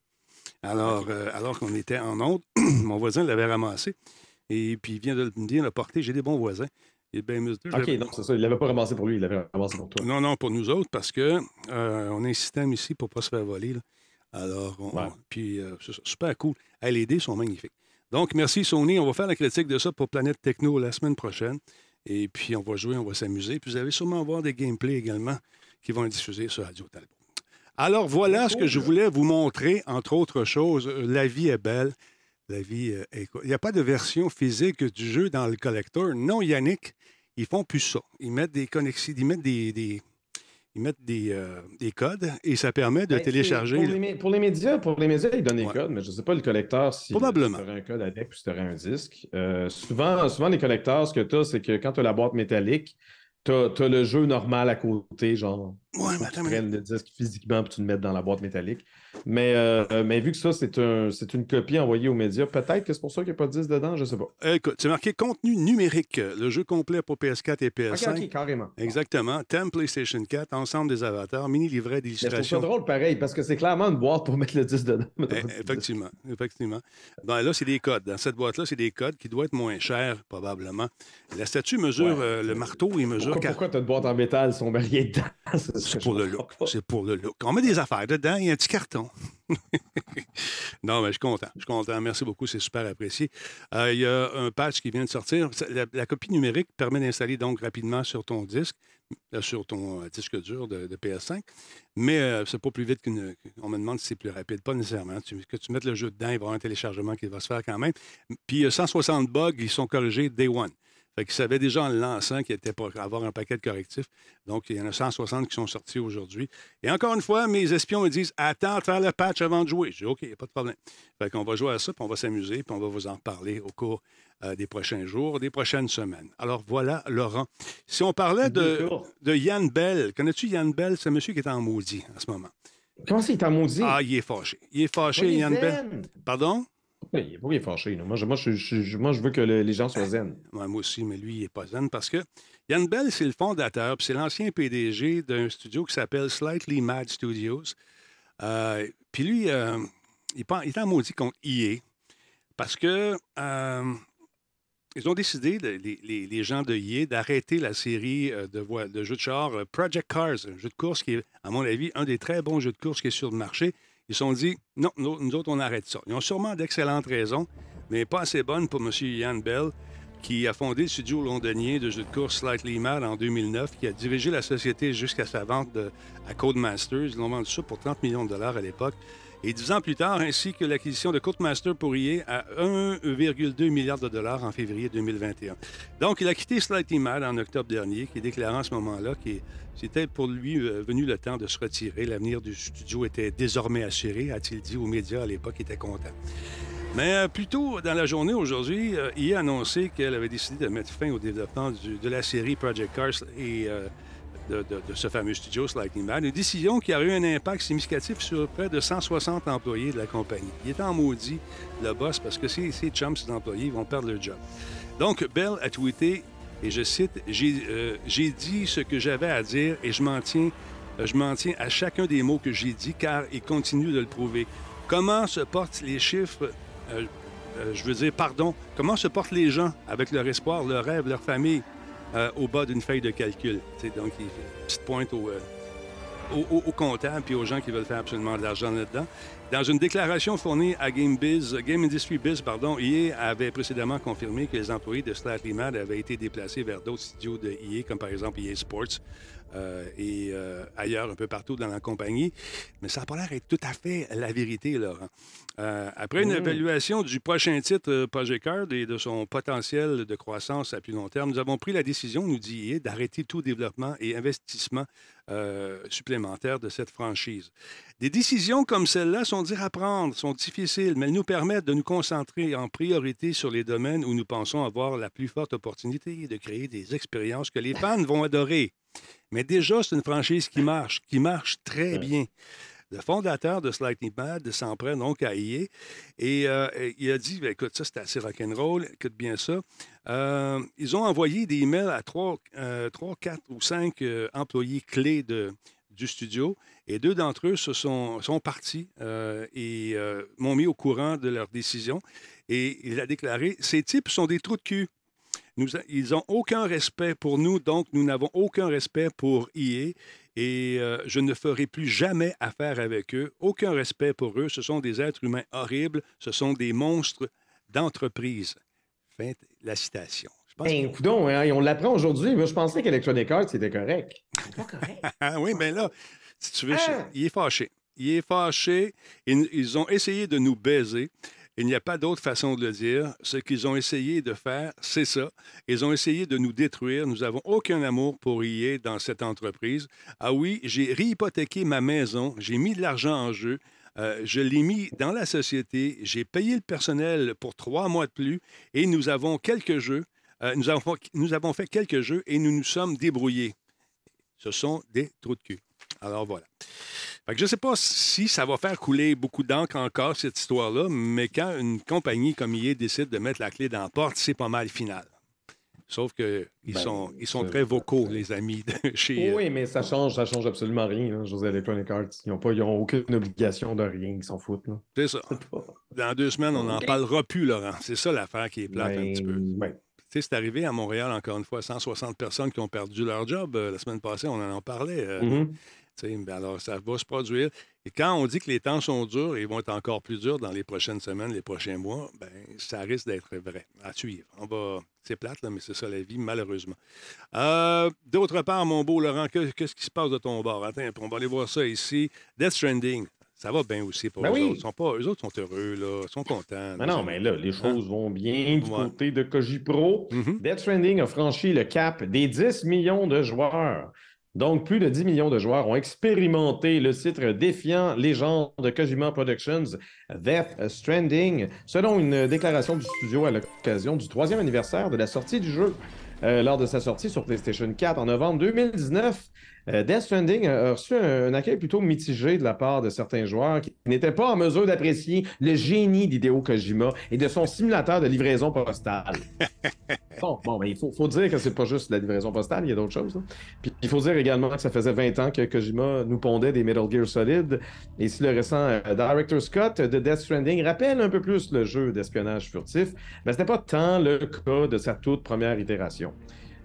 [SPEAKER 1] Alors, euh, alors qu'on était en onde, mon voisin l'avait ramassé. Et puis, il vient de me dire le porter. J'ai des bons voisins. Bien.
[SPEAKER 2] OK, donc c'est ça. Il l'avait pas ramassé pour lui, il l'avait ramassé pour toi.
[SPEAKER 1] non, non, pour nous autres, parce que euh, on a un système ici pour ne pas se faire voler. là. Alors, on-
[SPEAKER 2] Ouais.
[SPEAKER 1] on- puis, euh, super cool. Hey, les dés sont magnifiques. Donc, merci Sony. On va faire la critique de ça pour Planète Techno la semaine prochaine. Et puis, on va jouer, on va s'amuser. Puis, vous allez sûrement voir des gameplays également qui vont être diffusés sur Radio Talbot. Alors, voilà ce que je voulais vous montrer, entre autres choses. Euh, La vie est belle. La vie euh, est... Il n'y a pas de version physique du jeu dans le collector. Non, Yannick, ils font plus ça. Ils mettent des connexions, ils mettent des, des- ils mettent des, euh, des codes et ça permet de
[SPEAKER 2] Ben,
[SPEAKER 1] télécharger.
[SPEAKER 2] Pour
[SPEAKER 1] le-
[SPEAKER 2] les, pour les médias, pour les médias, ils donnent
[SPEAKER 1] Ouais.
[SPEAKER 2] codes, mais je ne sais pas le collecteur si
[SPEAKER 1] Probablement.
[SPEAKER 2] tu aurais un code avec ou si tu aurais un disque. Euh, souvent, souvent, les collecteurs, ce que tu as, c'est que quand tu as la boîte métallique, tu as, le jeu normal à côté, genre.
[SPEAKER 1] Ouais,
[SPEAKER 2] faut que tu prennes le disque physiquement puis tu le mettes dans la boîte métallique. Mais, euh, mais vu que ça, c'est un, c'est une copie envoyée aux médias, peut-être que c'est pour ça qu'il n'y a pas de disque dedans, je ne sais pas.
[SPEAKER 1] Euh, Écoute, c'est marqué contenu numérique. Le jeu complet pour PS4 et
[SPEAKER 2] OK,
[SPEAKER 1] PS5.
[SPEAKER 2] OK, carrément.
[SPEAKER 1] Exactement. Thème PlayStation 4, ensemble des avatars, mini livret
[SPEAKER 2] Mais je trouve ça
[SPEAKER 1] d'illustration.
[SPEAKER 2] drôle pareil, parce que c'est clairement une boîte pour mettre le disque dedans.
[SPEAKER 1] Eh. Effectivement, effectivement. Ben, là, c'est des codes. Dans cette boîte-là, c'est des codes qui doivent être moins chers, probablement. La statue mesure,
[SPEAKER 2] Ouais.
[SPEAKER 1] euh, le marteau, il mesure
[SPEAKER 2] Pourquoi, pourquoi tu as une boîte en métal si on met rien dedans? C'est
[SPEAKER 1] pour le look. C'est pour le look. On met des affaires dedans, il y a un petit carton. non, mais je suis content. Je suis content. Merci beaucoup, c'est super apprécié. Euh, il y a un patch qui vient de sortir. La, la copie numérique permet d'installer donc rapidement sur ton disque, euh, sur ton euh, disque dur de, de PS5. Mais euh, c'est pas plus vite qu'une. On me demande si c'est plus rapide. Pas nécessairement. Tu- que tu mettes le jeu dedans, il va y avoir un téléchargement qui va se faire quand même. Puis euh, 160 bugs, ils sont corrigés day one. Fait qu'ils savaient déjà en le lançant qu'il était pour avoir un paquet de correctifs. Donc, il y en a 160 qui sont sortis aujourd'hui. Et encore une fois, mes espions me disent Attends faire le patch avant de jouer. Je dis OK, pas de problème. Fait qu'on va jouer à ça, puis on va s'amuser, puis on va vous en parler au cours euh, des prochains jours, des prochaines semaines. Alors voilà, Laurent. Si on parlait de, de Yann Bell, connais-tu Yann Bell? C'est un monsieur qui est en maudit en ce moment.
[SPEAKER 2] Comment ça, il t'a maudit?
[SPEAKER 1] Ah, il est fâché. Il est fâché,
[SPEAKER 2] Oui,
[SPEAKER 1] Yann Bell. Pardon?
[SPEAKER 2] Il pourquoi il est fâché? Moi, je, veux que le- les gens soient zen.
[SPEAKER 1] Ouais, moi aussi, mais lui, il n'est pas zen parce que Yann Bell, c'est le fondateur, puis c'est l'ancien PDG d'un studio qui s'appelle Slightly Mad Studios. Euh, puis lui, euh, il, est en maudit contre EA parce que euh, ils ont décidé, les, gens de EA, d'arrêter la série de jeux de char euh, Project Cars, un jeu de course qui est, à mon avis, un des très bons jeux de course qui est sur le marché. Ils se sont dit, non, nous, autres, on arrête ça. Ils ont sûrement d'excellentes raisons, mais pas assez bonnes pour M. Yann Bell, qui a fondé le studio londonien de jeux de course Slightly Mad en 2009, qui a dirigé la société jusqu'à sa vente à Codemasters. Ils l'ont vendu ça pour 30 millions de dollars à l'époque. Et dix ans plus tard, ainsi que l'acquisition de Codemaster pour EA à 1,2 milliard de dollars en février 2021. Donc, il a quitté Slightly Mad en octobre dernier, qui déclarant à ce moment-là que c'était pour lui euh, venu le temps de se retirer. L'avenir du studio était désormais assuré, a-t-il dit aux médias à l'époque, il était content. Mais euh, plus tôt dans la journée aujourd'hui, euh, EA a annoncé qu'elle avait décidé de mettre fin au développement de la série Project Cars et euh, de, ce fameux studio Slightly Mad. Une décision qui a eu un impact significatif sur près de 160 employés de la compagnie. Il est en maudit, le boss, parce que ses, ses chums, ses employés, ils vont perdre leur job. Donc, Bell a tweeté, et je cite, J'ai euh, j'ai dit ce que j'avais à dire et je m'en tiens, euh, je m'en tiens à chacun des mots que j'ai dit, car il continue de le prouver. Comment se portent les chiffres euh, je veux dire, pardon, comment se portent les gens avec leur espoir, leur rêve, leur famille euh, au bas d'une feuille de calcul? Tu sais, donc, il petite pointe au, euh, au, puis aux gens qui veulent faire absolument de l'argent là-dedans. Dans une déclaration fournie à Game Game Industry Biz, pardon, EA avait précédemment confirmé que les employés de Slightly Mad avaient été déplacés vers d'autres studios de EA, comme par exemple EA Sports, euh, et euh, ailleurs, un peu partout dans la compagnie. Mais ça n'a pas l'air d'être tout à fait la vérité, Laurent. Euh, après une
[SPEAKER 2] Mm.
[SPEAKER 1] évaluation du prochain titre euh, Project Card et de son potentiel de croissance à plus long terme, nous avons pris la décision, nous dit d'arrêter tout développement et investissement euh, supplémentaire de cette franchise. Des décisions comme celle-là sont dures à prendre, sont difficiles, mais elles nous permettent de nous concentrer en priorité sur les domaines où nous pensons avoir la plus forte opportunité de créer des expériences que les fans vont adorer. Mais déjà, c'est une franchise qui marche, qui marche très bien. Le fondateur de Slightly Mad s'en prend donc à et euh, il a dit ben, écoute, ça c'est assez rock'n'roll, écoute bien ça. Euh, ils ont envoyé des emails à trois, euh, trois, quatre ou cinq employés clés de, du studio et deux d'entre eux se sont, sont partis et m'ont mis au courant de leur décision. Et il a déclaré Ces types sont des trous de cul. Nous ils n'ont aucun respect pour nous, donc nous n'avons aucun respect pour EA et euh, je ne ferai plus jamais affaire avec eux. Aucun respect pour eux. Ce sont des êtres humains horribles. Ce sont des monstres d'entreprise. Fin de la citation.
[SPEAKER 2] Ben, coudonc, hein, on l'apprend aujourd'hui. Moi, je pensais qu'Electronic Arts, c'était correct. C'est pas correct.
[SPEAKER 1] Ah oui, mais là, si tu veux,
[SPEAKER 2] Ah!
[SPEAKER 1] il est fâché. Il est fâché. Ils, ils ont essayé de nous baiser. Il n'y a pas d'autre façon de le dire. Ce qu'ils ont essayé de faire, c'est ça. Ils ont essayé de nous détruire. Nous n'avons aucun amour pour y dans cette entreprise. Ah oui, j'ai réhypothéqué ma maison. J'ai mis de l'argent en jeu. Euh, je l'ai mis dans la société. J'ai payé le personnel pour trois mois de plus. Et nous avons quelques jeux. Euh, nous, avons, nous avons fait quelques jeux et nous nous sommes débrouillés. Ce sont des trous de cul. Alors voilà. Fait que je ne sais pas si ça va faire couler beaucoup d'encre encore, cette histoire-là, mais quand une compagnie comme EA décide de mettre la clé dans la porte, c'est pas mal final. Sauf qu'ils
[SPEAKER 2] Ben,
[SPEAKER 1] sont, ils sont très vocaux, les amis de chez.
[SPEAKER 2] Oui, mais ça change, ça change absolument rien. José Electronic Arts, ils n'ont pas, ils ont aucune obligation de rien, ils s'en foutent.
[SPEAKER 1] C'est ça. Dans deux semaines, on n'en parlera plus, Laurent. C'est ça l'affaire qui est plate un petit peu.
[SPEAKER 2] ben,
[SPEAKER 1] Tu sais, c'est arrivé à Montréal, encore une fois, 160 personnes qui ont perdu leur job. Euh, la semaine passée, on en parlait. euh,
[SPEAKER 2] mhm.
[SPEAKER 1] Tu ben alors, ça va se produire. Et quand on dit que les temps sont durs et ils vont être encore plus durs dans les prochaines semaines, les prochains mois, ben ça risque d'être vrai. À suivre. On va... C'est plate, là, mais c'est ça la vie, malheureusement. Euh, D'autre part, mon beau Laurent, que- qu'est-ce qui se passe de ton bord? Attends, on va aller voir ça ici. Death Stranding, ça va bien aussi pour
[SPEAKER 2] Ben
[SPEAKER 1] eux
[SPEAKER 2] oui.
[SPEAKER 1] autres. Ils sont pas, eux autres sont heureux, là. Ils sont contents.
[SPEAKER 2] Mais non, mais là, les choses vont bien du
[SPEAKER 1] Ouais.
[SPEAKER 2] côté de Koji Pro.
[SPEAKER 1] Mhm.
[SPEAKER 2] Death Stranding a franchi le cap des 10 millions de joueurs. Donc, plus de 10 millions de joueurs ont expérimenté le titre défiant légende de Kojima Productions, Death Stranding, selon une déclaration du studio à l'occasion du troisième anniversaire de la sortie du jeu. Euh, lors de sa sortie sur PlayStation 4 en novembre 2019, euh, Death Stranding a reçu un, un accueil plutôt mitigé de la part de certains joueurs qui n'étaient pas en mesure d'apprécier le génie d'Hideo Kojima et de son simulateur de livraison postale. Bon, bon, ben, il faut, faut dire que c'est pas juste la livraison postale, il y a d'autres choses. là. Puis il faut dire également que ça faisait 20 ans que Kojima nous pondait des Metal Gear Solid. Et si le récent euh, Director Scott de Death Stranding rappelle un peu plus le jeu d'espionnage furtif, ben, c'était pas tant le cas de sa toute première itération.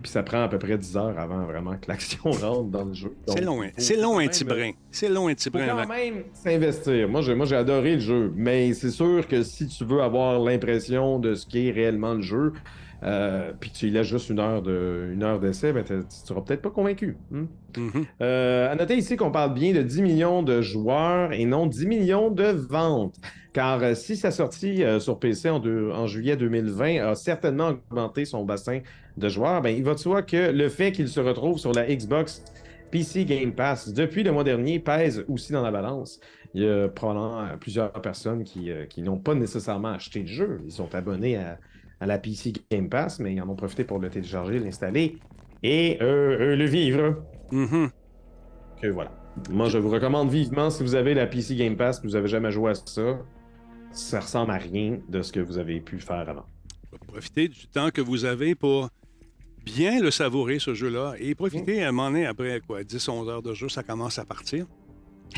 [SPEAKER 2] Puis ça prend à peu près 10 heures avant vraiment que l'action rentre dans le jeu.
[SPEAKER 1] C'est long, c'est long un petit
[SPEAKER 2] euh,
[SPEAKER 1] brin. C'est long un petit brin.
[SPEAKER 2] quand même s'investir. Moi, j'ai, moi, j'ai adoré le jeu, mais c'est sûr que si tu veux avoir l'impression de ce qu'est réellement le jeu, euh, puis tu y laisses juste une heure, de, une heure d'essai, ben, tu seras peut-être pas convaincu. hein.
[SPEAKER 1] Mhm.
[SPEAKER 2] Euh, à noter ici qu'on parle bien de 10 millions de joueurs et non 10 millions de ventes. Car euh, si sa sortie euh, sur PC en, deux- en juillet 2020 a certainement augmenté son bassin de joueurs, ben, il va de soi que le fait qu'il se retrouve sur la Xbox PC Game Pass depuis le mois dernier pèse aussi dans la balance. Il y a probablement euh, plusieurs personnes qui, euh, qui n'ont pas nécessairement acheté le jeu. Ils sont abonnés à, à la PC Game Pass, mais ils en ont profité pour le télécharger, l'installer et euh, le vivre.
[SPEAKER 1] Mhm.
[SPEAKER 2] Que voilà. Moi, je vous recommande vivement, si vous avez la PC Game Pass, que vous avez jamais joué à ça, ça ressemble à rien de ce que vous avez pu faire avant.
[SPEAKER 1] Profitez du temps que vous avez pour bien le savourer, ce jeu-là, et profitez à un moment donné, après quoi, 10-11 heures de jeu, ça commence à partir.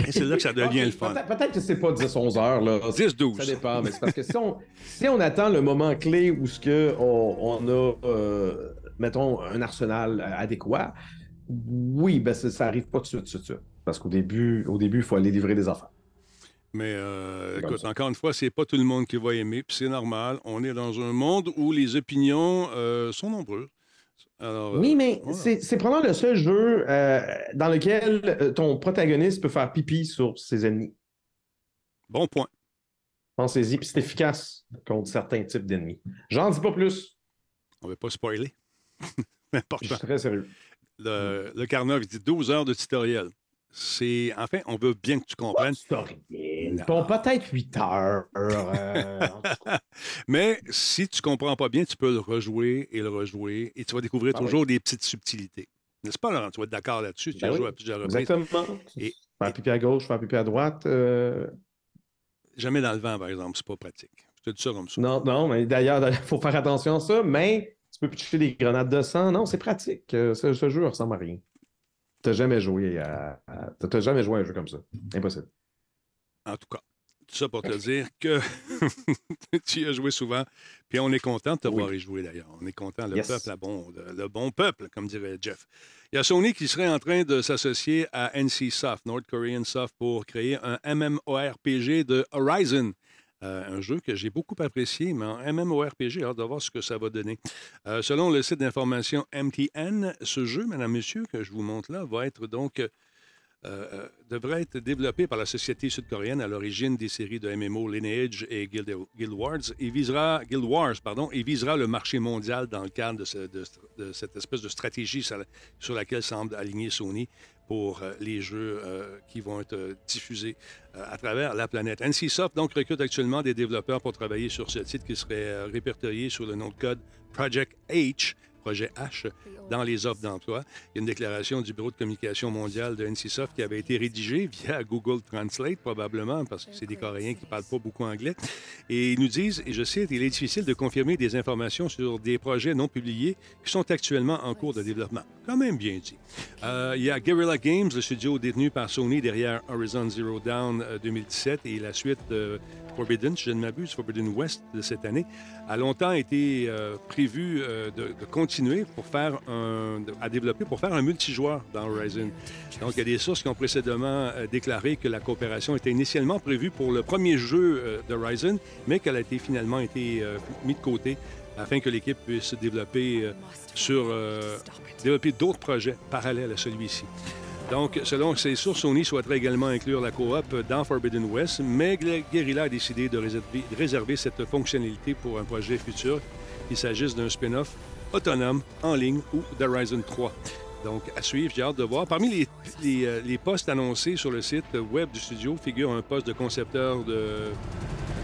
[SPEAKER 1] Et c'est là que ça devient le fun.
[SPEAKER 2] Peut-être peut-être que c'est pas 10-11 heures, là.
[SPEAKER 1] 10-12.
[SPEAKER 2] Ça dépend, mais c'est parce que si on, si on attend le moment clé où ce que on, on a, euh, mettons, un arsenal adéquat, oui, ben ça, arrive pas tout de suite, tout de suite. Parce qu'au début, au début, il faut aller livrer des affaires.
[SPEAKER 1] Mais euh, écoute,
[SPEAKER 2] ça.
[SPEAKER 1] encore une fois, c'est pas tout le monde qui va aimer, puis c'est normal. On est dans un monde où les opinions euh, sont nombreuses. Alors, euh,
[SPEAKER 2] Oui, mais
[SPEAKER 1] voilà.
[SPEAKER 2] c'est probablement le seul jeu euh, dans lequel euh, ton protagoniste peut faire pipi sur ses ennemis.
[SPEAKER 1] Bon point.
[SPEAKER 2] Pensez-y, puis c'est efficace contre certains types d'ennemis. J'en dis pas plus.
[SPEAKER 1] On ne va pas spoiler.
[SPEAKER 2] Je suis très sérieux.
[SPEAKER 1] Le, le dit 12 heures de tutoriel. C'est. Enfin, on veut bien que tu comprennes.
[SPEAKER 2] Tutoriel. Bon, peut-être 8 heures. euh.
[SPEAKER 1] Mais si tu comprends pas bien, tu peux le rejouer et le rejouer et tu vas découvrir
[SPEAKER 2] Ah
[SPEAKER 1] toujours des petites subtilités. N'est-ce pas, Laurent? Tu vas être d'accord là-dessus. Tu
[SPEAKER 2] Ben
[SPEAKER 1] as
[SPEAKER 2] oui,
[SPEAKER 1] joué à plusieurs reprises.
[SPEAKER 2] Exactement.
[SPEAKER 1] Et-
[SPEAKER 2] Faire pipi à gauche, faire pipi à droite. euh,
[SPEAKER 1] Jamais dans le vent, par exemple. C'est pas pratique. Je te dis ça comme ça.
[SPEAKER 2] Non, non, mais d'ailleurs, il faut faire attention à ça, mais tu peux pitcher des grenades de sang. Non, c'est pratique. Euh, Ce, ce jeu ressemble à rien. T'as jamais joué à. à- T'as jamais joué à un jeu comme ça. Impossible.
[SPEAKER 1] En tout cas, tout ça pour te dire que tu y as joué souvent. Puis on est content de te
[SPEAKER 2] Oui.
[SPEAKER 1] voir y jouer d'ailleurs. On est content. Le
[SPEAKER 2] Yes.
[SPEAKER 1] peuple bon, le, bon peuple, comme dirait Jeff. Il y a Sony qui serait en train de s'associer à NC Soft, North Korean Soft, pour créer un MMORPG de Horizon. Euh, un jeu que j'ai beaucoup apprécié, mais en MMORPG, hâte de voir ce que ça va donner. Euh, selon le site d'information MTN, ce jeu, mesdames, messieurs, que je vous montre là, va être donc euh, euh, devrait être développé par la société sud-coréenne à l'origine des séries de MMO Lineage et Guild, Wars et visera Guild Wars visera le marché mondial dans le cadre de, ce- de- de cette espèce de stratégie sur, la- sur laquelle semble aligner Sony pour euh, les jeux qui vont être diffusés à travers la planète. NCSoft donc recrute actuellement des développeurs pour travailler sur ce titre qui serait répertorié sous le nom de code Project H, projet H, dans les offres d'emploi. Il y a une déclaration du Bureau de communication mondial de NCSoft qui avait été rédigée via Google Translate, probablement, parce que c'est des Coréens qui ne parlent pas beaucoup anglais. Et ils nous disent, et je cite, il est difficile de confirmer des informations sur des projets non publiés qui sont actuellement en cours de développement. Quand même bien dit. Euh, il y a Guerrilla Games, le studio détenu par Sony derrière Horizon Zero euh, 2017 et la suite de Forbidden, si je ne m'abuse, Forbidden West de cette année, a longtemps été euh, prévu euh, de, de continuer pour faire un, de- à développer pour faire un multijoueur dans Horizon. Donc, il y a des sources qui ont précédemment euh, déclaré que la coopération était initialement prévue pour le premier jeu euh, d'Horizon, mais qu'elle a été finalement été euh, mise de côté afin que l'équipe puisse se développer sur développer d'autres projets parallèles à celui-ci. Donc, selon ces sources, Sony souhaiterait également inclure la coop dans Forbidden West, mais Guerrilla a décidé de de réserver cette fonctionnalité pour un projet futur, qu'il s'agisse d'un spin-off autonome, en ligne ou d'Horizon 3. Donc, à suivre, j'ai hâte de voir. Parmi les, euh, les postes annoncés sur le site web du studio figure un poste de concepteur de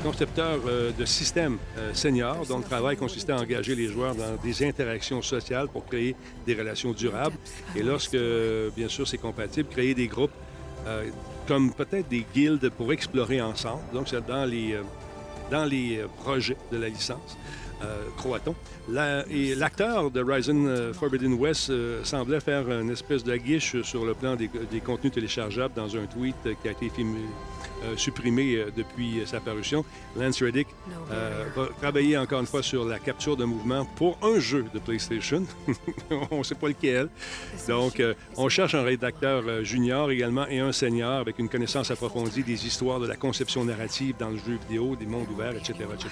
[SPEAKER 1] concepteur euh, de système euh, senior, dont le travail consistait à engager les joueurs dans des interactions sociales pour créer des relations durables. Et lorsque, bien sûr, c'est compatible, créer des groupes comme peut-être des guildes pour explorer ensemble. Donc, c'est dans les, dans les projets de la licence. Euh, croit-on. La- et l'acteur de Horizon euh, Forbidden West euh, semblait faire une espèce de guiche sur le plan des, contenus téléchargeables dans un tweet qui a été filmé, supprimé euh, depuis euh, sa parution. Lance Reddick euh, va travailler encore une fois sur la capture de mouvement pour un jeu de PlayStation. on ne sait pas lequel. Donc, euh, on cherche un rédacteur euh, junior également et un senior avec une connaissance approfondie des histoires de la conception narrative dans le jeu vidéo, des mondes ouverts, etc., etc.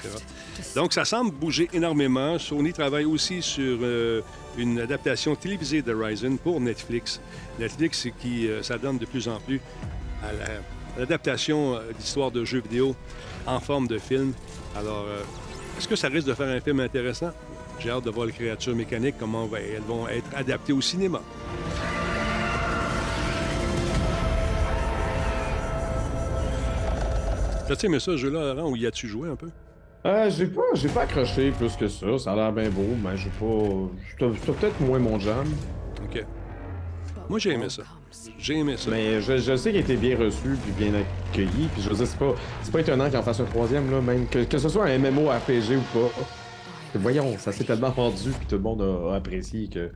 [SPEAKER 1] Donc, ça semble bouger énormément. Sony travaille aussi sur euh, une adaptation télévisée d'Horizon pour Netflix. Netflix qui euh, s'adonne de plus en plus à la- l'adaptation euh, d'histoires de jeux vidéo en forme de film. Alors, euh, est-ce que ça risque de faire un film intéressant? J'ai hâte de voir les créatures mécaniques, comment elles vont être adaptées au cinéma. T'as-tu aimé ça, ce jeu-là, Laurent, ou y as-tu joué un peu?
[SPEAKER 2] Euh, j'ai pas, j'ai pas accroché plus que ça. Ça a l'air bien beau, mais j'ai pas. C'était peut-être moins mon jam.
[SPEAKER 1] OK. Moi, j'ai aimé ça. J'ai aimé ça.
[SPEAKER 2] Mais je, je sais qu'il a été bien reçu puis bien accueilli. Puis je veux dire, c'est pas, c'est pas étonnant qu'il en fasse un troisième, là, même. Que, que ce soit un MMO RPG ou pas. Voyons, ça s'est tellement vendu puis tout le monde a, a apprécié que.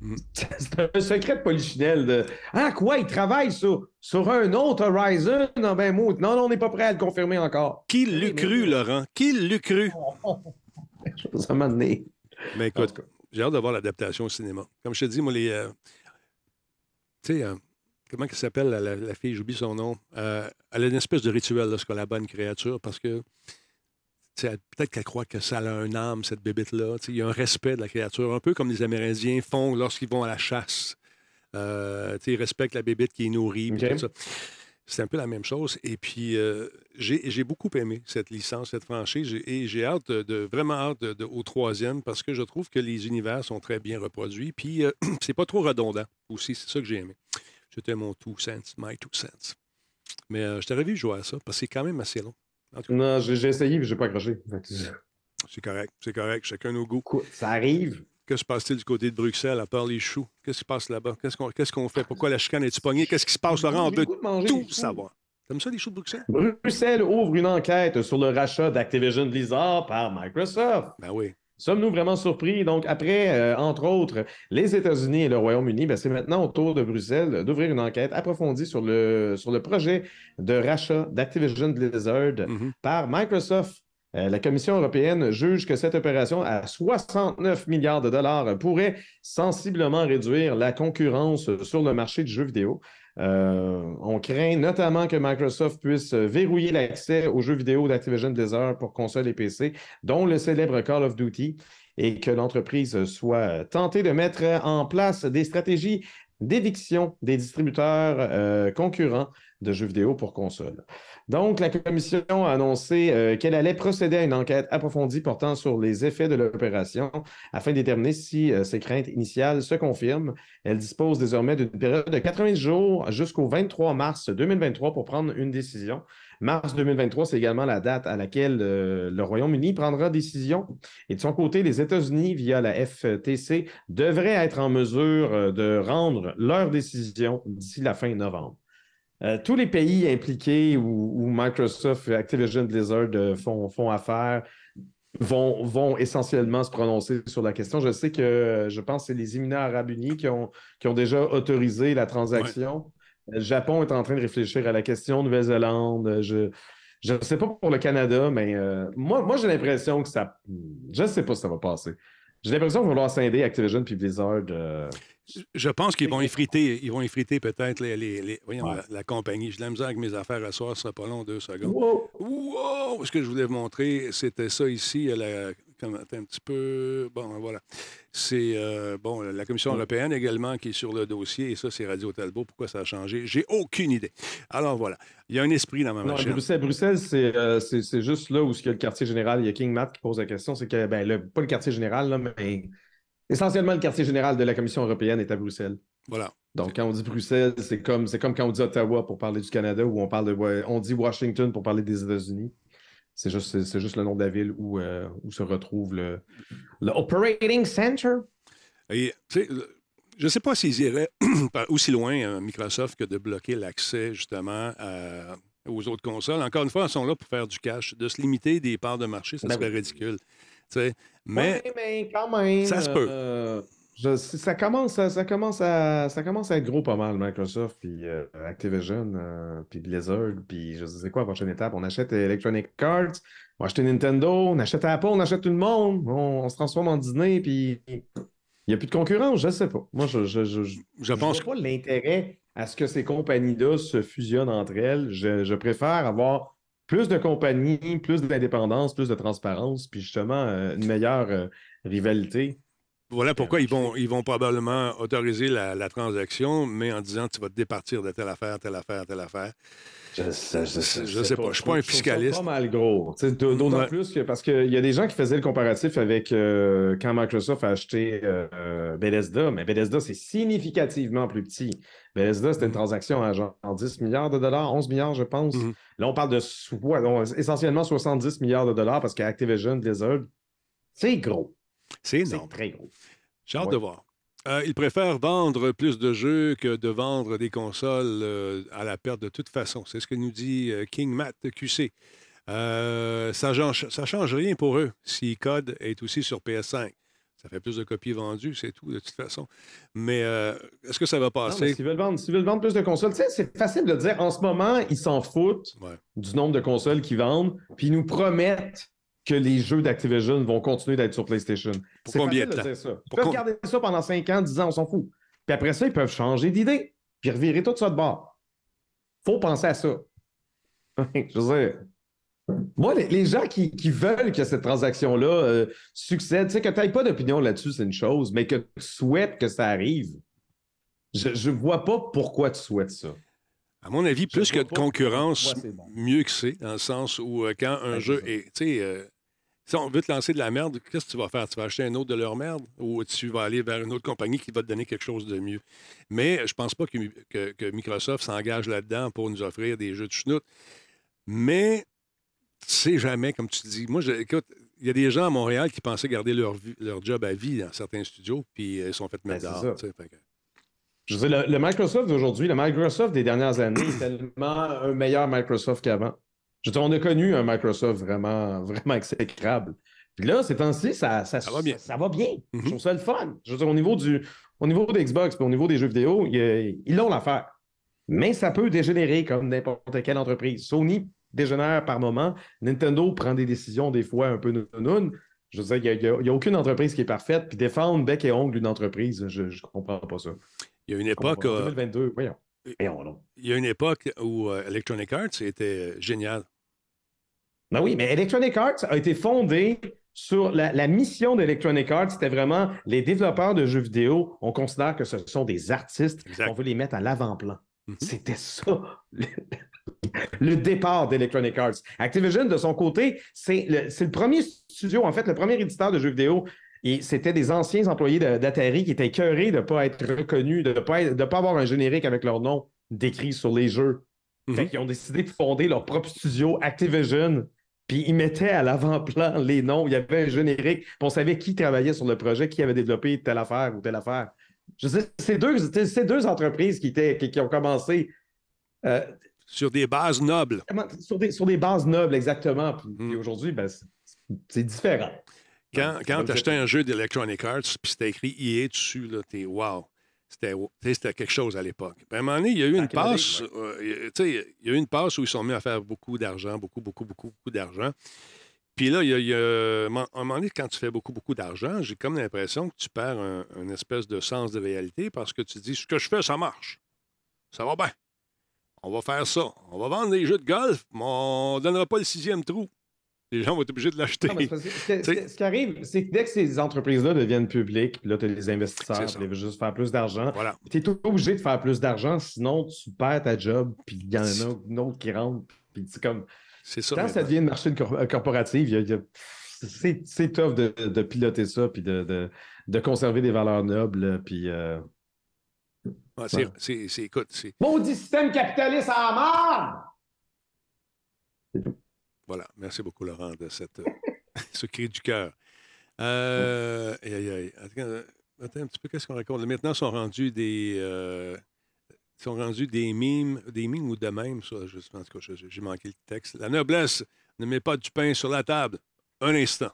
[SPEAKER 1] Mm.
[SPEAKER 2] C'est un secret de polichinelle de. Ah, quoi, il travaille sur, sur un autre Horizon? Non, ben. Non, non, on n'est pas prêt à le confirmer encore.
[SPEAKER 1] Qui l'eût cru, Laurent? Qui l'eût cru?
[SPEAKER 2] Ça m'a donné.
[SPEAKER 1] Mais écoute, j'ai hâte de voir l'adaptation au cinéma. Comme je te dis, moi, les. euh, tu sais, euh, comment elle s'appelle, la, la- la fille, j'oublie son nom. Euh, elle a une espèce de rituel lorsqu'elle abat une créature parce que. Peut-être qu'elle croit que ça a un âme, cette bébête-là. Il y a un respect de la créature, un peu comme les Amérindiens font lorsqu'ils vont à la chasse. Euh, ils respectent la bébête qui est nourrie. Tout ça. C'est un peu la même chose. Et puis, euh, j'ai beaucoup aimé cette licence, cette franchise. Et j'ai hâte, de, vraiment hâte au troisième parce que je trouve que les univers sont très bien reproduits. Puis, euh, c'est pas trop redondant aussi. C'est ça que j'ai aimé. C'était mon two cents, my two cents. Mais euh, je t'aurais vu jouer à ça parce que c'est quand même assez long.
[SPEAKER 2] Non, j'ai essayé, mais j'ai pas accroché.
[SPEAKER 1] C'est correct, c'est correct. Chacun nos goûts.
[SPEAKER 2] Ça arrive?
[SPEAKER 1] Que se passe-t-il du côté de Bruxelles, à part les choux? Qu'est-ce qui se passe là-bas? Qu'est-ce qu'on fait? Pourquoi la chicane est-tu pognée? Qu'est-ce qui se passe, Laurent? On veut tout savoir. T'aimes ça, les choux de Bruxelles?
[SPEAKER 2] Bruxelles ouvre une enquête sur le rachat d'Activision Blizzard par Microsoft.
[SPEAKER 1] Ben oui.
[SPEAKER 2] Sommes-nous vraiment surpris? Donc, après, euh, entre autres, les États-Unis et le Royaume-Uni, ben, c'est maintenant au tour de Bruxelles d'ouvrir une enquête approfondie sur le, sur le projet de rachat d'Activision Blizzard mm-hmm. par Microsoft. Euh, la Commission européenne juge que cette opération à 69 milliards de dollars pourrait sensiblement réduire la concurrence sur le marché du jeu vidéo. Euh, on craint notamment que Microsoft puisse verrouiller l'accès aux jeux vidéo d'Activision Blizzard pour consoles et PC, dont le célèbre Call of Duty, et que l'entreprise soit tentée de mettre en place des stratégies d'éviction des distributeurs euh, concurrents de jeux vidéo pour consoles. Donc, la Commission a annoncé euh, qu'elle allait procéder à une enquête approfondie portant sur les effets de l'opération afin de déterminer si euh, ces craintes initiales se confirment. Elle dispose désormais d'une période de 80 jours jusqu'au 23 mars 2023 pour prendre une décision. Mars 2023, c'est également la date à laquelle euh, le Royaume-Uni prendra décision. Et de son côté, les États-Unis, via la FTC, devraient être en mesure de rendre leur décision d'ici la fin novembre. Euh, tous les pays impliqués où, Microsoft et Activision Blizzard euh, font, font affaire vont, vont, essentiellement se prononcer sur la question. Je sais que je pense que c'est les Émirats arabes unis qui ont, qui ont déjà autorisé la transaction. Le euh, Japon est en train de réfléchir à la question, Nouvelle-Zélande. Je ne sais pas pour le Canada, mais moi, moi j'ai l'impression que ça. Je ne sais pas si ça va passer. J'ai l'impression qu'on va vouloir scinder Activision puis Blizzard.
[SPEAKER 1] Je pense qu'ils vont effriter, ils vont effriter peut-être les, la, compagnie. Je la misère avec mes affaires à soir, ce sera pas long, deux secondes. Wow! Ce que je voulais vous montrer, c'était ça ici. La, un petit peu. Bon, voilà. C'est euh, bon, la Commission européenne également qui est sur le dossier, et ça, c'est Radio Talbot. Pourquoi ça a changé? J'ai aucune idée. Alors voilà. Il y a un esprit dans ma machine.
[SPEAKER 2] Bruxelles, Bruxelles euh, c'est juste là où il y a le quartier général. Il y a King Matt qui pose la question. C'est que, ben, le, pas le quartier général, là, mais Essentiellement, le quartier général de la Commission européenne est à Bruxelles.
[SPEAKER 1] Voilà.
[SPEAKER 2] Donc, quand on dit Bruxelles, c'est comme, comme quand on dit Ottawa pour parler du Canada ou on, parle de, on dit Washington pour parler des États-Unis. C'est juste, c'est juste le nom de la ville où, euh, où se retrouve le, le Operating Center.
[SPEAKER 1] Et, je ne sais pas s'ils iraient aussi loin, euh, Microsoft, que de bloquer l'accès justement aux autres consoles. Encore une fois, ils sont là pour faire du cash. De se limiter des parts de marché, ça ben serait ridicule. Mais,
[SPEAKER 2] quand même,
[SPEAKER 1] ça se peut. Euh,
[SPEAKER 2] ça, commence à, ça, commence à, ça commence à être gros pas mal, Microsoft, puis euh, Activision, euh, puis Blizzard, puis je sais quoi, la prochaine étape. On achète Electronic Arts, on achète Nintendo, on achète Apple, on achète tout le monde, on, se transforme en Disney, puis il n'y a plus de concurrence, je ne sais pas. Moi, je je, je, je, pense pas l'intérêt à ce que ces compagnies-là se fusionnent entre elles. Je, préfère avoir plus de compagnies, plus d'indépendance, plus de transparence, puis justement euh, une meilleure euh, rivalité.
[SPEAKER 1] Voilà pourquoi ils vont, ils vont probablement autoriser la, transaction, mais en disant tu vas te départir de telle affaire, telle affaire, telle affaire.
[SPEAKER 2] Je ne sais,
[SPEAKER 1] pas. Je ne suis pas un fiscaliste.
[SPEAKER 2] C'est pas mal gros. D'autant plus que parce qu'il y a des gens qui faisaient le comparatif avec euh, quand Microsoft a acheté Bethesda, mais Bethesda, c'est significativement plus petit. Bethesda, c'était une transaction à genre 10 milliards de dollars, 11 milliards, je pense. Mm-hmm. Là, on parle de essentiellement 70 milliards de dollars parce qu'Activision Blizzard, c'est gros.
[SPEAKER 1] C'est énorme.
[SPEAKER 2] C'est très gros.
[SPEAKER 1] J'ai hâte de voir. Euh, ils préfèrent vendre plus de jeux que de vendre des consoles euh, à la perte de toute façon. C'est ce que nous dit euh, King Matt QC. ça ne change, rien pour eux si Code est aussi sur PS5. Ça fait plus de copies vendues, c'est tout, de toute façon. Mais euh, est-ce que ça va passer?
[SPEAKER 2] S'ils veulent, vendre plus de consoles, c'est facile de dire. En ce moment, ils s'en foutent du nombre de consoles qu'ils vendent, puis ils nous promettent que les jeux d'Activision vont continuer d'être sur PlayStation.
[SPEAKER 1] Pour combien de temps?
[SPEAKER 2] dire ça. Ils peuvent garder ça pendant 5 ans, 10 ans, on s'en fout. Puis après ça, ils peuvent changer d'idée, puis revirer tout ça de bord. faut penser à ça. Je veux dire, Moi, les, les gens qui, qui veulent que cette transaction-là euh, succède, tu sais, que tu n'aies pas d'opinion là-dessus, c'est une chose, mais que tu souhaites que ça arrive, je ne vois pas pourquoi tu souhaites ça.
[SPEAKER 1] À mon avis, plus
[SPEAKER 2] Je
[SPEAKER 1] que de concurrence,
[SPEAKER 2] bon.
[SPEAKER 1] mieux que c'est, dans le sens où euh, quand un jeu est. Tu sais, euh, si on veut te lancer de la merde, qu'est-ce que tu vas faire? Tu vas acheter un autre de leur merde ou tu vas aller vers une autre compagnie qui va te donner quelque chose de mieux? Mais je pense pas que, que- que Microsoft s'engage là-dedans pour nous offrir des jeux de schnout. Mais sais jamais, comme tu dis. Moi, je- écoute, il y a des gens à Montréal qui pensaient garder leur, leur job à vie dans certains studios, puis euh, ils sont fait mettre
[SPEAKER 2] Ben, c'est
[SPEAKER 1] dehors. tu
[SPEAKER 2] Je veux dire, le, le Microsoft d'aujourd'hui, le Microsoft des dernières années est tellement un meilleur Microsoft qu'avant. Je veux dire, on a connu un Microsoft vraiment, vraiment exécrable. Puis là, ces temps-ci, ça, ça,
[SPEAKER 1] Ça va bien.
[SPEAKER 2] Ça, va bien.
[SPEAKER 1] Mhm.
[SPEAKER 2] Je trouve ça le fun. Je veux dire, au niveau, du, au niveau de Xbox puis au niveau des jeux vidéo, il- ils l'ont l'affaire. Mais ça peut dégénérer comme n'importe quelle entreprise. Sony dégénère par moment. Nintendo prend des décisions des fois un peu nounoun. Je veux dire, il n'y a, aucune entreprise qui est parfaite. Puis défendre bec et ongle une entreprise, je ne comprends pas ça.
[SPEAKER 1] Il y a une époque.
[SPEAKER 2] pas.
[SPEAKER 1] euh,
[SPEAKER 2] 2022, voyons.
[SPEAKER 1] Il y a une époque où euh, Electronic Arts était génial.
[SPEAKER 2] Ben oui, mais Electronic Arts a été fondé sur la, la mission d'Electronic Arts, c'était vraiment les développeurs de jeux vidéo, on considère que ce sont des artistes,
[SPEAKER 1] Exact.
[SPEAKER 2] on veut les mettre à l'avant-plan.
[SPEAKER 1] Mhm.
[SPEAKER 2] C'était ça, le, départ d'Electronic Arts. Activision, de son côté, c'est le, premier studio, en fait, le premier éditeur de jeux vidéo. Et c'était des anciens employés d'Atari qui étaient écœurés de ne pas être reconnus, de ne pas, être- de pas avoir un générique avec leur nom décrit sur les jeux.
[SPEAKER 1] Mhm.
[SPEAKER 2] Fait qu'ils ont décidé de fonder leur propre studio, Activision. Puis ils mettaient à l'avant-plan les noms. Il y avait un générique. Puis on savait qui travaillait sur le projet, qui avait développé telle affaire ou telle affaire. Je sais, c'est deux, deux entreprises qui, étaient, qui, qui ont commencé euh,
[SPEAKER 1] Sur des bases nobles.
[SPEAKER 2] sur, des, sur des bases nobles, exactement. Puis, puis
[SPEAKER 1] Mm.
[SPEAKER 2] aujourd'hui, ben, c'est- différent.
[SPEAKER 1] Quand,
[SPEAKER 2] Ouais,
[SPEAKER 1] quand tu achetais un jeu d'Electronic Arts, puis c'était écrit EA dessus, là, t'es wow. C'était quelque chose à l'époque. À un moment donné, il y a eu une passe. euh, il y a eu une passe où ils sont mis à faire beaucoup d'argent, beaucoup, beaucoup, beaucoup, beaucoup d'argent. Puis là, il y a, il y a- à un moment donné, quand tu fais beaucoup, beaucoup d'argent, j'ai comme l'impression que tu perds un, un espèce de sens de réalité parce que tu dis ce que je fais, ça marche. Ça va bien. On va faire ça. On va vendre des jeux de golf, mais on ne donnera pas le sixième trou. Les gens vont être obligés de l'acheter.
[SPEAKER 2] Que ce, qui arrive, c'est que dès que ces entreprises-là deviennent publiques, puis là, tu as les investisseurs, ils veulent juste faire plus d'argent.
[SPEAKER 1] Voilà.
[SPEAKER 2] Tu es obligé de faire plus d'argent, sinon tu perds ta job, puis il y en a une autre qui rentre. Puis c'est comme.
[SPEAKER 1] C'est ça.
[SPEAKER 2] Quand ça devient une marché corporative, il y a- il y a- c'est c'est tough de, de piloter ça, puis de, de- de conserver des valeurs nobles, puis. euh,
[SPEAKER 1] Ouais, c'est, c'est- c'est- écoute, c'est,
[SPEAKER 2] Maudit système capitaliste à la merde!
[SPEAKER 1] voilà. Merci beaucoup, Laurent, de cette, euh, ce cri du cœur. Euh, aïe, aïe, aïe. Attends, euh, attends un petit peu, qu'est-ce qu'on raconte? Maintenant, sont rendus des. euh, sont rendus des mimes, des mimes ou de même, ça, je, en tout cas, j'ai manqué le texte. La noblesse ne met pas du pain sur la table. Un instant.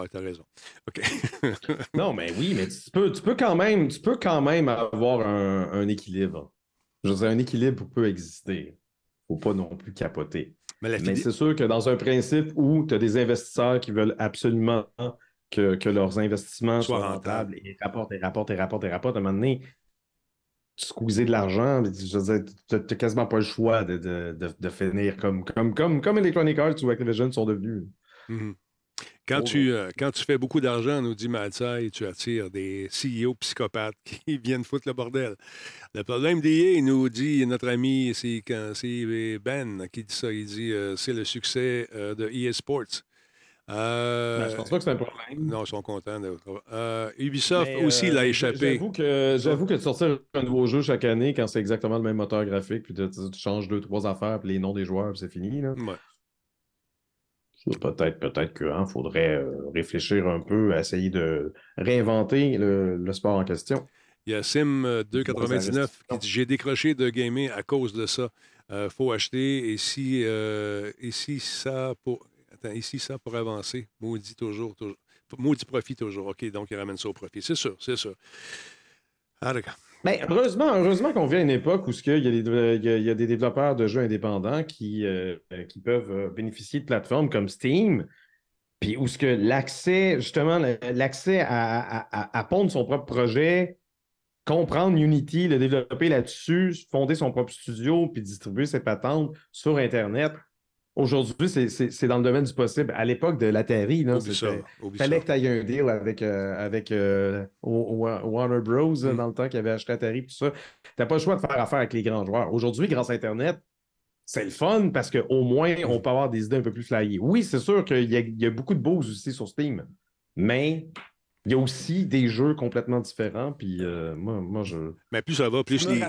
[SPEAKER 1] Ouais, t'as raison. OK.
[SPEAKER 2] Non, mais oui, mais tu peux, tu peux, quand, même, tu peux quand même avoir un, un équilibre. Je veux dire, un équilibre peut exister. faut pas non plus capoter.
[SPEAKER 1] Mais
[SPEAKER 2] c'est sûr que dans un principe où tu as des investisseurs qui veulent absolument que, que leurs investissements
[SPEAKER 1] Soient
[SPEAKER 2] soient
[SPEAKER 1] rentables.
[SPEAKER 2] et rapportent et rapportent et rapportent et rapportent, à un moment donné, squeezer de l'argent, mais je veux dire, tu n'as quasiment pas le choix de, de, de, de finir comme, comme, comme, comme Electronic Arts ou Activision sont devenus.
[SPEAKER 1] Mhm. Quand,
[SPEAKER 2] Oh,
[SPEAKER 1] tu, euh, quand tu fais beaucoup d'argent, nous dit Malsaï, tu attires des CEO psychopathes qui viennent foutre le bordel. Le problème d'IA, nous dit notre ami, c'est c'est Ben qui dit ça. Il dit euh, c'est le succès euh, de EA Sports. Euh,
[SPEAKER 2] Ben, je pense pas que c'est un problème.
[SPEAKER 1] non, ils sont contents. de- Euh, Ubisoft
[SPEAKER 2] Mais,
[SPEAKER 1] aussi
[SPEAKER 2] euh,
[SPEAKER 1] l'a échappé.
[SPEAKER 2] J'avoue que, j'avoue que de sortir un nouveau jeu chaque année quand c'est exactement le même moteur graphique, puis tu changes deux, trois affaires, puis les noms des joueurs, puis c'est fini. Là.
[SPEAKER 1] Ouais.
[SPEAKER 2] Peut-être, peut-être qu'il faudrait euh, réfléchir un peu, essayer de réinventer le, le sport en question.
[SPEAKER 1] Il y a Sim euh, 299 qui dit J'ai décroché de gamer à cause de ça. Euh, faut acheter. Et si, euh, et si ça pour. Attends, ici, ça pour avancer? Maudit toujours, toujours. Maudit profit toujours. OK, donc il ramène ça au profit. C'est sûr, c'est sûr. Ah, d'accord.
[SPEAKER 2] Mais heureusement, heureusement qu'on vit à une époque où ce il y a- des développeurs de jeux indépendants qui, euh, qui peuvent euh, bénéficier de plateformes comme Steam, puis où que l'accès, à pondre son propre projet, comprendre Unity, le développer là-dessus, fonder son propre studio, puis distribuer ses patentes sur Internet, Aujourd'hui, c'est- c'est c'est dans le domaine du possible. À l'époque de c'était-
[SPEAKER 1] Oublie
[SPEAKER 2] fallait que tu aies un deal avec, euh, avec euh, Wa- Warner Bros.
[SPEAKER 1] Mm.
[SPEAKER 2] dans le temps qui avait acheté Atari, tout ça. Tu n'as pas le choix de faire affaire avec les grands joueurs. Aujourd'hui, grâce à Internet, c'est le fun parce qu'au moins, on peut avoir des idées un peu plus flyées. Oui, c'est sûr qu'il y, a- il y a beaucoup de beaux aussi sur Steam, mais il y a aussi des jeux complètement différents. Puis euh, moi, moi, je.
[SPEAKER 1] Mais plus ça va, plus
[SPEAKER 2] Ça
[SPEAKER 1] les,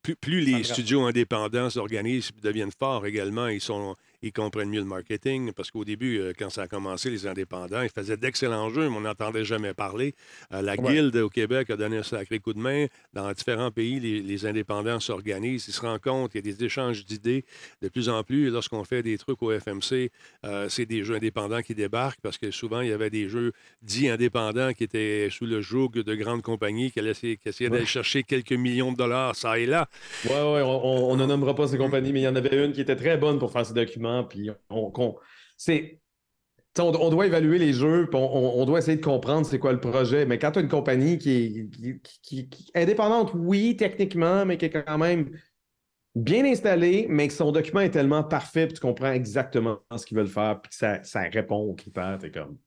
[SPEAKER 1] plus, plus les studios indépendants s'organisent et deviennent forts également, ils, sont, ils comprennent mieux le marketing. Parce qu'au début, euh, quand ça a commencé, les indépendants, ils faisaient d'excellents jeux, mais on n'entendait jamais parler. Euh, la
[SPEAKER 2] Ouais.
[SPEAKER 1] Guilde au Québec a donné un sacré coup de main. Dans différents pays, les, les indépendants s'organisent, ils se compte, il y a des échanges d'idées de plus en plus. Lorsqu'on fait des trucs au FMC, euh, c'est des jeux indépendants qui débarquent parce que souvent, il y avait des jeux dits indépendants qui étaient sous le joug de grandes compagnies qui, essayaient d'aller chercher quelques millions de dollars, ça et là.
[SPEAKER 2] Ouais, ouais, on, on- on ne nommera pas ces compagnies, mais il y en avait une qui était très bonne pour faire ces documents. Puis on, doit évaluer les jeux, on, doit essayer de comprendre c'est quoi le projet. Mais quand tu as une compagnie qui est, indépendante, oui, techniquement, mais qui est quand même bien installée, mais que son document est tellement parfait, puis tu comprends exactement ce qu'ils veulent faire, puis que ça, répond aux critères, t'es comme.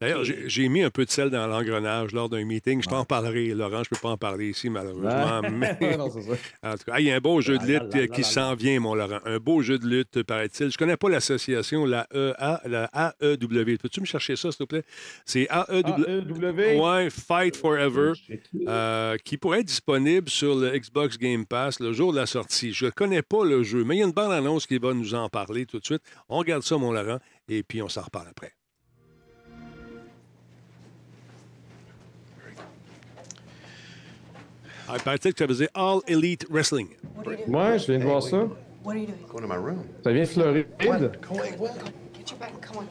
[SPEAKER 1] D'ailleurs, j'ai mis un peu de sel dans l'engrenage lors d'un meeting. Je t'en parlerai, Laurent. Je ne peux pas en parler ici, malheureusement. Mais
[SPEAKER 2] non, ça.
[SPEAKER 1] en tout cas, il y a un beau jeu de
[SPEAKER 2] là,
[SPEAKER 1] lutte
[SPEAKER 2] là, là,
[SPEAKER 1] qui s'en vient, mon Laurent. Un beau jeu de lutte, paraît-il. Je ne connais pas l'association, la, EA, la AEW. Peux-tu me chercher ça, s'il te plaît? C'est AEW.
[SPEAKER 2] AEW.
[SPEAKER 1] Ouais, Fight Forever, euh, qui pourrait être disponible sur le Xbox Game Pass le jour de la sortie. Je ne connais pas le jeu, mais il y a une bonne annonce qui va nous en parler tout de suite. On regarde ça, mon Laurent, et puis on s'en reparle après. Ah, il paraît-il que ça faisait All Elite Wrestling.
[SPEAKER 5] What are you doing?
[SPEAKER 2] Ouais, je viens de voir ça.
[SPEAKER 5] What are you doing?
[SPEAKER 6] Go to my room.
[SPEAKER 2] Ça vient de Floride.
[SPEAKER 6] Go away.
[SPEAKER 5] Get your back. Come on.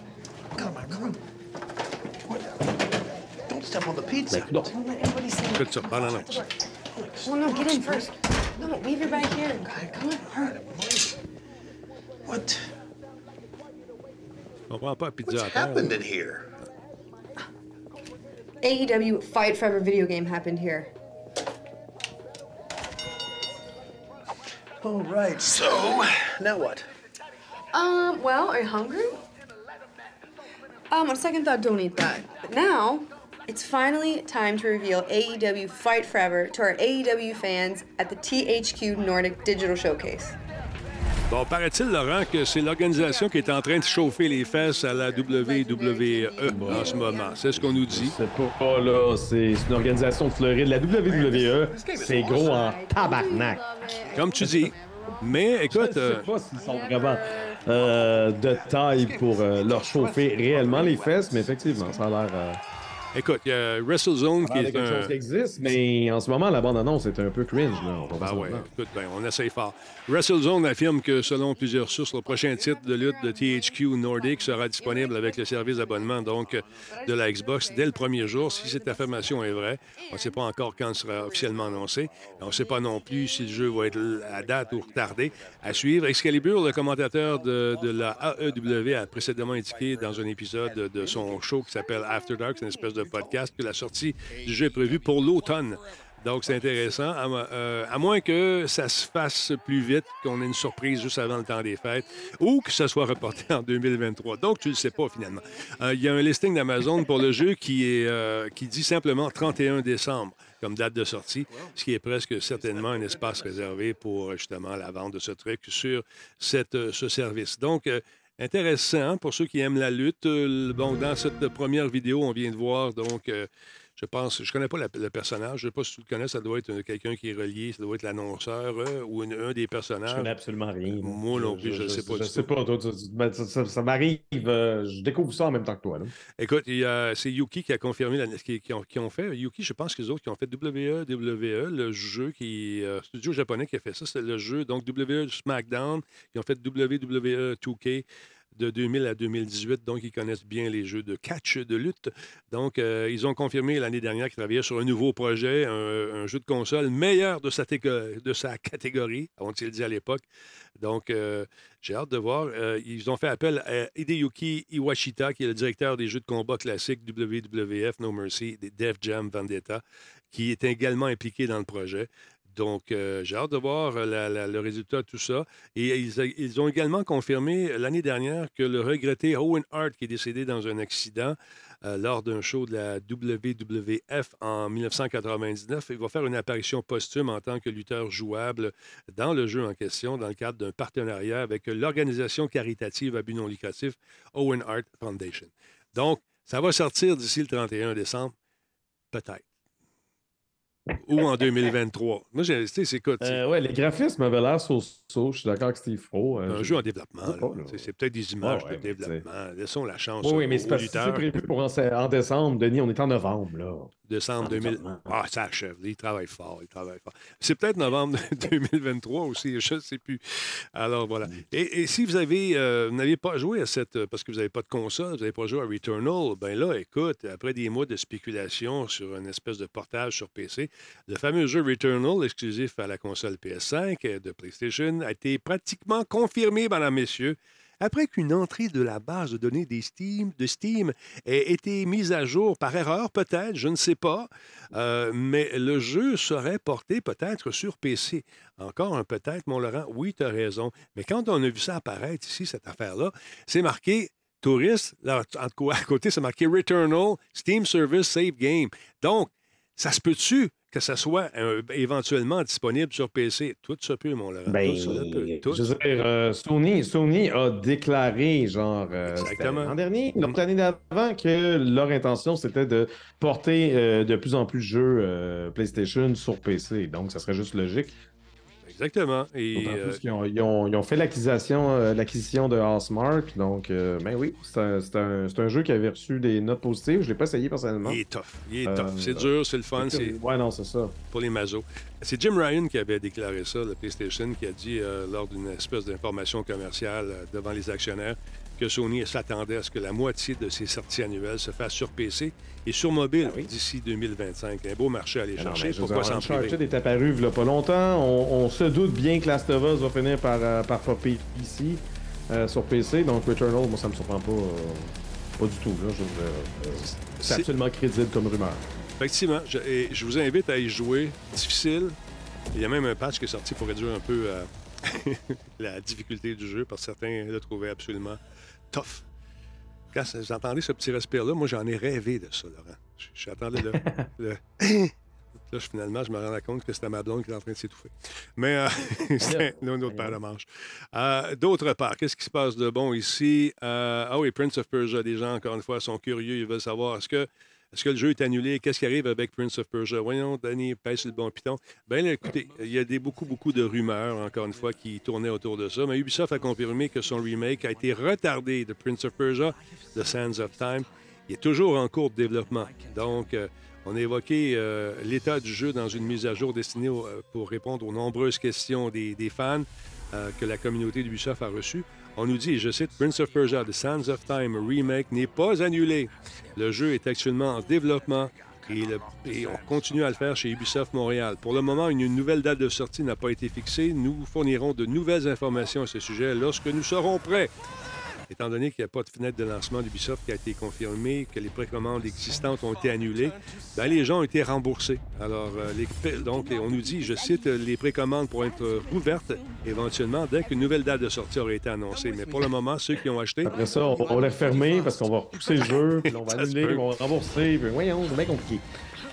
[SPEAKER 6] Go to my room. What? Don't step on the pizza.
[SPEAKER 2] Non.
[SPEAKER 5] Don't let anybody see you.
[SPEAKER 1] Écoute ça, bonne
[SPEAKER 5] Shut
[SPEAKER 1] annonce.
[SPEAKER 5] the door. Well, no, get in first. No, leave your bag here. Come on, hurry.
[SPEAKER 6] What?
[SPEAKER 1] On prend pas la pizza
[SPEAKER 6] What's happened in here?
[SPEAKER 7] AEW Fight Forever video game happened here.
[SPEAKER 6] All right. So, now what?
[SPEAKER 7] Um, well, are you hungry? Um, on second thought, don't eat that. But now, it's finally time to reveal AEW Fight Forever to our AEW fans at the THQ Nordic Digital Showcase.
[SPEAKER 1] Bon, paraît-il, Laurent, que c'est l'organisation qui est en train de chauffer les fesses à la WWE en ce moment. C'est ce qu'on nous dit.
[SPEAKER 2] C'est pas là, c'est une organisation de Floride. La WWE, c'est gros en tabarnak.
[SPEAKER 1] Comme tu dis. Mais
[SPEAKER 2] Je
[SPEAKER 1] écoute,
[SPEAKER 2] sais
[SPEAKER 1] euh,
[SPEAKER 2] pas s'ils sont vraiment euh, de taille pour euh, leur chauffer réellement les fesses, mais effectivement, ça a l'air euh,
[SPEAKER 1] écoute, il y a WrestleZone qui est
[SPEAKER 2] quelque
[SPEAKER 1] un.
[SPEAKER 2] chose qui existe, mais en ce moment, la bande-annonce est un peu cringe. Là, on
[SPEAKER 1] Ben ouais, écoute, ben, on essaye fort. WrestleZone affirme que, selon plusieurs sources, le prochain titre de lutte de THQ Nordic sera disponible avec le service d'abonnement donc de la Xbox dès le premier jour. Si cette affirmation est vraie, on ne sait pas encore quand il sera officiellement annoncé. On ne sait pas non plus si le jeu va être à date ou retardé. À suivre, Excalibur, le commentateur de, de la AEW, a précédemment indiqué dans un épisode de, de son show qui s'appelle After Dark, c'est une espèce de podcast, que la sortie du jeu est prévue pour l'automne. Donc, c'est intéressant, euh, à moins que ça se fasse plus vite, qu'on ait une surprise juste avant le temps des fêtes, ou que ça soit reporté en 2023. Donc, tu ne le sais pas finalement. Euh, Il y a un listing d'Amazon pour le jeu qui, euh, dit simplement 31 décembre comme date de sortie, ce qui est presque certainement un espace réservé pour justement la vente de ce truc sur ce service. Donc, intéressant pour ceux qui aiment la lutte. Euh, Bon, dans cette première vidéo, on vient de voir donc. Euh, je pense, je connais pas la- le personnage, je ne sais pas si tu le connais, ça doit être un- quelqu'un qui est relié, ça doit être l'annonceur euh, ou une- un des
[SPEAKER 2] Je
[SPEAKER 1] personnages.
[SPEAKER 2] connais absolument rien.
[SPEAKER 1] Moi non plus, je le sais pas
[SPEAKER 2] Je
[SPEAKER 1] du
[SPEAKER 2] sais pas, toi, tu- ben, ça, ça- ça m'arrive, euh, je découvre ça en même temps que toi. là.
[SPEAKER 1] Écoute, c'est Yuki qui a confirmé la, qui, qui ont, qui ont fait. Yuki, je pense qu'ils autres qui ont fait WWE, WWE, le jeu qui. euh, studio japonais qui a fait ça, c'est le jeu. Donc WWE SmackDown, ils ont fait WWE 2K de 2000 à 2018, donc ils connaissent bien les jeux de catch, de lutte. Donc, euh, ils ont confirmé l'année dernière qu'ils travaillaient sur un nouveau projet, un, jeu de console meilleur de sa, catégorie, ont-ils dit à l'époque. Donc, euh, j'ai hâte de voir. Euh, ils ont fait appel à Hideyuki Iwashita, qui est le directeur des jeux de combat classiques WWF No Mercy, des Def Jam Vendetta, qui est également impliqué dans le projet. Donc, euh, j'ai hâte de voir euh, le résultat de tout ça. Et ils, ont également confirmé l'année dernière que le regretté Owen Hart, qui est décédé dans un accident euh, lors d'un show de la WWF en 1999, il va faire une apparition posthume en tant que lutteur jouable dans le jeu en question, dans le cadre d'un partenariat avec l'organisation caritative à but non lucratif Owen Hart Foundation. Donc, ça va sortir d'ici le 31 décembre, peut-être. Ou en 2023. Moi, j'ai, c'est quoi,
[SPEAKER 2] Euh, ouais, les graphismes avaient l'air so-so. Je suis d'accord avec Steve Fro. euh,
[SPEAKER 1] un
[SPEAKER 2] je-
[SPEAKER 1] jeu en développement. là.
[SPEAKER 2] là.
[SPEAKER 1] C'est peut-être des images
[SPEAKER 2] ouais,
[SPEAKER 1] de développement. Laissons la chance
[SPEAKER 2] Oui, oui, mais c'est parce que prévu pour en, en décembre, Denis. On est en novembre, là.
[SPEAKER 1] Décembre
[SPEAKER 2] En
[SPEAKER 1] 2000.
[SPEAKER 2] décembre.
[SPEAKER 1] Ah, ça achève. Il travaille fort. Il travaille fort. C'est peut-être novembre 2023 aussi. Je ne sais plus. Alors, voilà. Et, et si vous avez, euh, vous n'avez pas joué à cette. Parce que vous n'avez pas de console, vous n'avez pas joué à Returnal, ben là, écoute, après des mois de spéculation sur une espèce de portage sur PC, le fameux jeu Returnal, exclusif à la console PS5 et de PlayStation, a été pratiquement confirmé, mesdames, messieurs. Après qu'une entrée de la base de données des Steam, de Steam ait été mise à jour par erreur, peut-être, je ne sais pas, euh, mais le jeu serait porté peut-être sur PC. Encore un peut-être, mon Laurent, oui, tu as raison. Mais quand on a vu ça apparaître ici, cette affaire-là, c'est marqué touriste, là, à côté, c'est marqué Returnal, Steam Service Save Game. Donc, ça se peut-tu que ça soit euh, éventuellement disponible sur PC? Tout se peut, mon Laurent.
[SPEAKER 2] Ben,
[SPEAKER 1] tout se peut. Tout
[SPEAKER 2] je veux dire, euh, Sony, Sony a déclaré, genre, euh, l'an dernier, l'année d'avant, que leur intention, c'était de porter de plus en plus de jeux PlayStation sur PC. Donc, ça serait juste logique.
[SPEAKER 1] Exactement. Et, euh,
[SPEAKER 2] plus ont, ils ont- ils ont fait l'acquisition euh, l'acquisition de Housemark. Donc, euh, ben oui, c'est un, jeu qui avait reçu des notes positives. Je ne l'ai pas essayé personnellement.
[SPEAKER 1] il est tough. Il est
[SPEAKER 2] Euh,
[SPEAKER 1] tough. C'est dur, c'est le fun. C'est
[SPEAKER 2] Ouais, non, c'est ça.
[SPEAKER 1] pour les mazos. C'est Jim Ryan qui avait déclaré ça, le PlayStation, qui a dit euh, lors d'une espèce d'information commerciale euh, devant les actionnaires que Sony s'attendait à ce que la moitié de ses sorties annuelles se fassent sur PC et sur mobile
[SPEAKER 2] Ah oui.
[SPEAKER 1] d'ici 2025. Un beau marché à aller chercher. Pourquoi s'en priver?
[SPEAKER 2] Uncharted est apparu il y a pas longtemps. On, on se doute bien que Last of Us va finir par, euh, par popper ici euh, sur PC. Donc Returnal, moi, ça me surprend pas, euh, pas du tout. C'est absolument crédible comme rumeur.
[SPEAKER 1] Effectivement, je, et je vous invite à y jouer. Difficile. Il y a même un patch qui est sorti pour réduire un peu la difficulté du jeu, parce que certains le trouvaient absolument tough. Quand vous entendez ce petit respire-là, moi j'en ai rêvé de ça, Laurent. J'attendais le. le... Là, finalement, je me rendais compte que c'était ma blonde qui était en train de s'étouffer. Mais euh, c'est une autre paire de manches. Euh, D'autre part, qu'est-ce qui se passe de bon ici? Euh, ah oui, Prince of Persia, des gens, encore une fois, sont curieux. Ils veulent savoir est-ce que, est-ce que le jeu est annulé? Qu'est-ce qui arrive avec Prince of Persia? Voyons, Danny, pèse sur le bon piton. Bien, écoutez, il y a des, beaucoup, beaucoup de rumeurs, encore une fois, qui tournaient autour de ça. Mais Ubisoft a confirmé que son remake a été retardé de Prince of Persia, The Sands of Time. Il est toujours en cours de développement. Donc, euh, on a évoqué euh, l'état du jeu dans une mise à jour destinée euh, pour répondre aux nombreuses questions des, fans euh, que la communauté d'Ubisoft a reçues. On nous dit, je cite, Prince of Persia, The Sands of Time Remake n'est pas annulé. Le jeu est actuellement en développement et, on continue à le faire chez Ubisoft Montréal. Pour le moment, une nouvelle date de sortie n'a pas été fixée. Nous fournirons de nouvelles informations à ce sujet lorsque nous serons prêts. Étant donné qu'il n'y a pas de fenêtre de lancement d'Ubisoft qui a été confirmée, que les précommandes existantes ont été annulées, ben, les gens ont été remboursés. Alors, euh, les donc, on nous dit, je cite, euh, les précommandes pourront être rouvertes éventuellement dès qu'une nouvelle date de sortie aurait été annoncée. Mais pour le moment, ceux qui ont acheté,
[SPEAKER 2] Après ça, on, on va les refermer parce qu'on va repousser le jeu, puis on va annuler, on va rembourser. Puis voyons, c'est bien compliqué.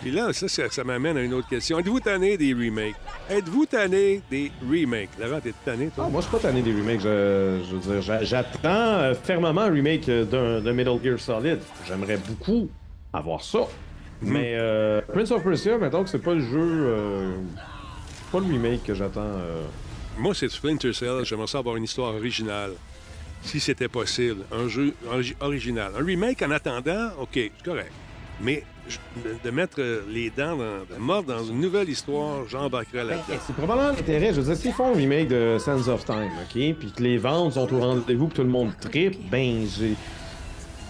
[SPEAKER 1] Puis là, ça, ça, ça m'amène à une autre question. Êtes-vous tanné des remakes? Êtes-vous tanné des remakes? Laurent, t'es tanné, toi?
[SPEAKER 2] Ah, moi, je suis pas tanné des remakes. Je, je veux dire, j'a- j'attends euh, fermement un remake euh, d'un Metal Gear Solid. J'aimerais beaucoup avoir ça. Mais euh, Prince of Persia, mettons que c'est pas le jeu. euh, pas le remake que j'attends. euh.
[SPEAKER 1] Moi, c'est Splinter Cell. J'aimerais ça avoir une histoire originale. Si c'était possible. Un jeu origi- original. Un remake en attendant, OK, c'est correct. Mais de- mettre euh, les dents dans, de mordre dans une nouvelle histoire, j'embarquerais là-dedans.
[SPEAKER 2] Ben, C'est probablement l'intérêt. Je veux dire, s'ils font un remake de Sands of Time, OK, puis que les ventes sont au rendez-vous, que tout le monde tripe, ben, j'ai.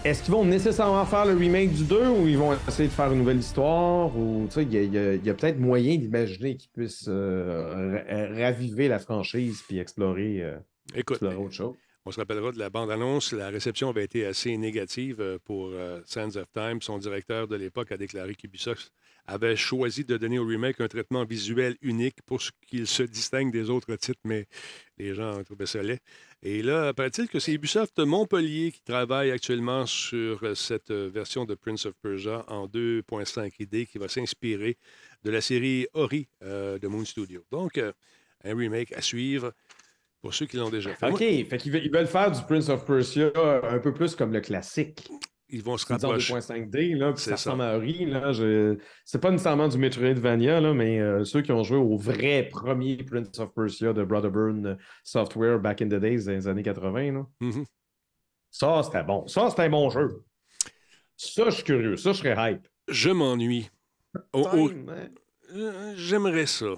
[SPEAKER 2] Est-ce qu'ils vont nécessairement faire le remake du 2 ou ils vont essayer de faire une nouvelle histoire? Ou, tu sais, il y a, peut-être moyen d'imaginer qu'ils puissent euh, ra- raviver la franchise puis explorer, euh,
[SPEAKER 1] Écoute,
[SPEAKER 2] explorer autre chose?
[SPEAKER 1] On se rappellera de la bande-annonce. La réception avait été assez négative euh, pour euh, Sands of Time. Son directeur de l'époque a déclaré qu'Ubisoft avait choisi de donner au remake un traitement visuel unique pour ce qu'il se distingue des autres titres, mais les gens ont trouvé ça laid. Et là, paraît-il que c'est Ubisoft Montpellier qui travaille actuellement sur euh, cette version de Prince of Persia en 2.5D qui va s'inspirer de la série Ori de Moon Studio. Donc, un remake à suivre pour ceux qui l'ont déjà fait.
[SPEAKER 2] OK,
[SPEAKER 1] Moi,
[SPEAKER 2] fait qu'ils veulent, ils veulent faire du Prince of Persia un peu plus comme le classique.
[SPEAKER 1] ils vont se rapprocher.
[SPEAKER 2] 2.5D, là, puis
[SPEAKER 1] C'est
[SPEAKER 2] ça ressemble à Ori. Là, je... C'est pas nécessairement du Metroidvania, là, mais euh, ceux qui ont joué au vrai premier Prince of Persia de Brotherburn Software back in the days, dans les années 80, là.
[SPEAKER 1] Mhm.
[SPEAKER 2] ça, c'était bon. Ça, c'était un bon jeu. Ça, je suis curieux. Ça, je serais hype.
[SPEAKER 1] Je m'ennuie. Euh, J'aimerais ça.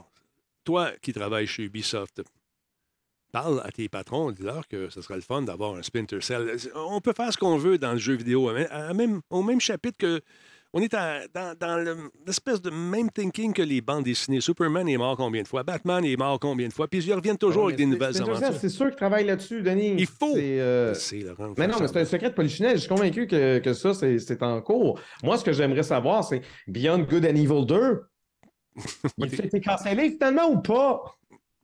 [SPEAKER 1] Toi qui travailles chez Ubisoft, parle à tes patrons, dis-leur que ce serait le fun d'avoir un Splinter Cell. On peut faire ce qu'on veut dans le jeu vidéo, à- même, au même chapitre que. On est à- dans, dans le- l'espèce de même thinking que les bandes dessinées. Superman est mort combien de fois? Batman est mort combien de fois? Puis ils reviennent toujours
[SPEAKER 2] Ouais,
[SPEAKER 1] avec des nouvelles aventures.
[SPEAKER 2] C'est sûr qu'ils travaillent là-dessus, Denis.
[SPEAKER 1] Il faut.
[SPEAKER 2] C'est, euh,
[SPEAKER 1] Laurent,
[SPEAKER 2] Mais non, mais c'est un secret de Polichinelle. Je suis convaincu que, que ça, c'est en cours. Moi, ce que j'aimerais savoir, c'est Beyond Good and Evil 2. Il été cancellé finalement ou pas?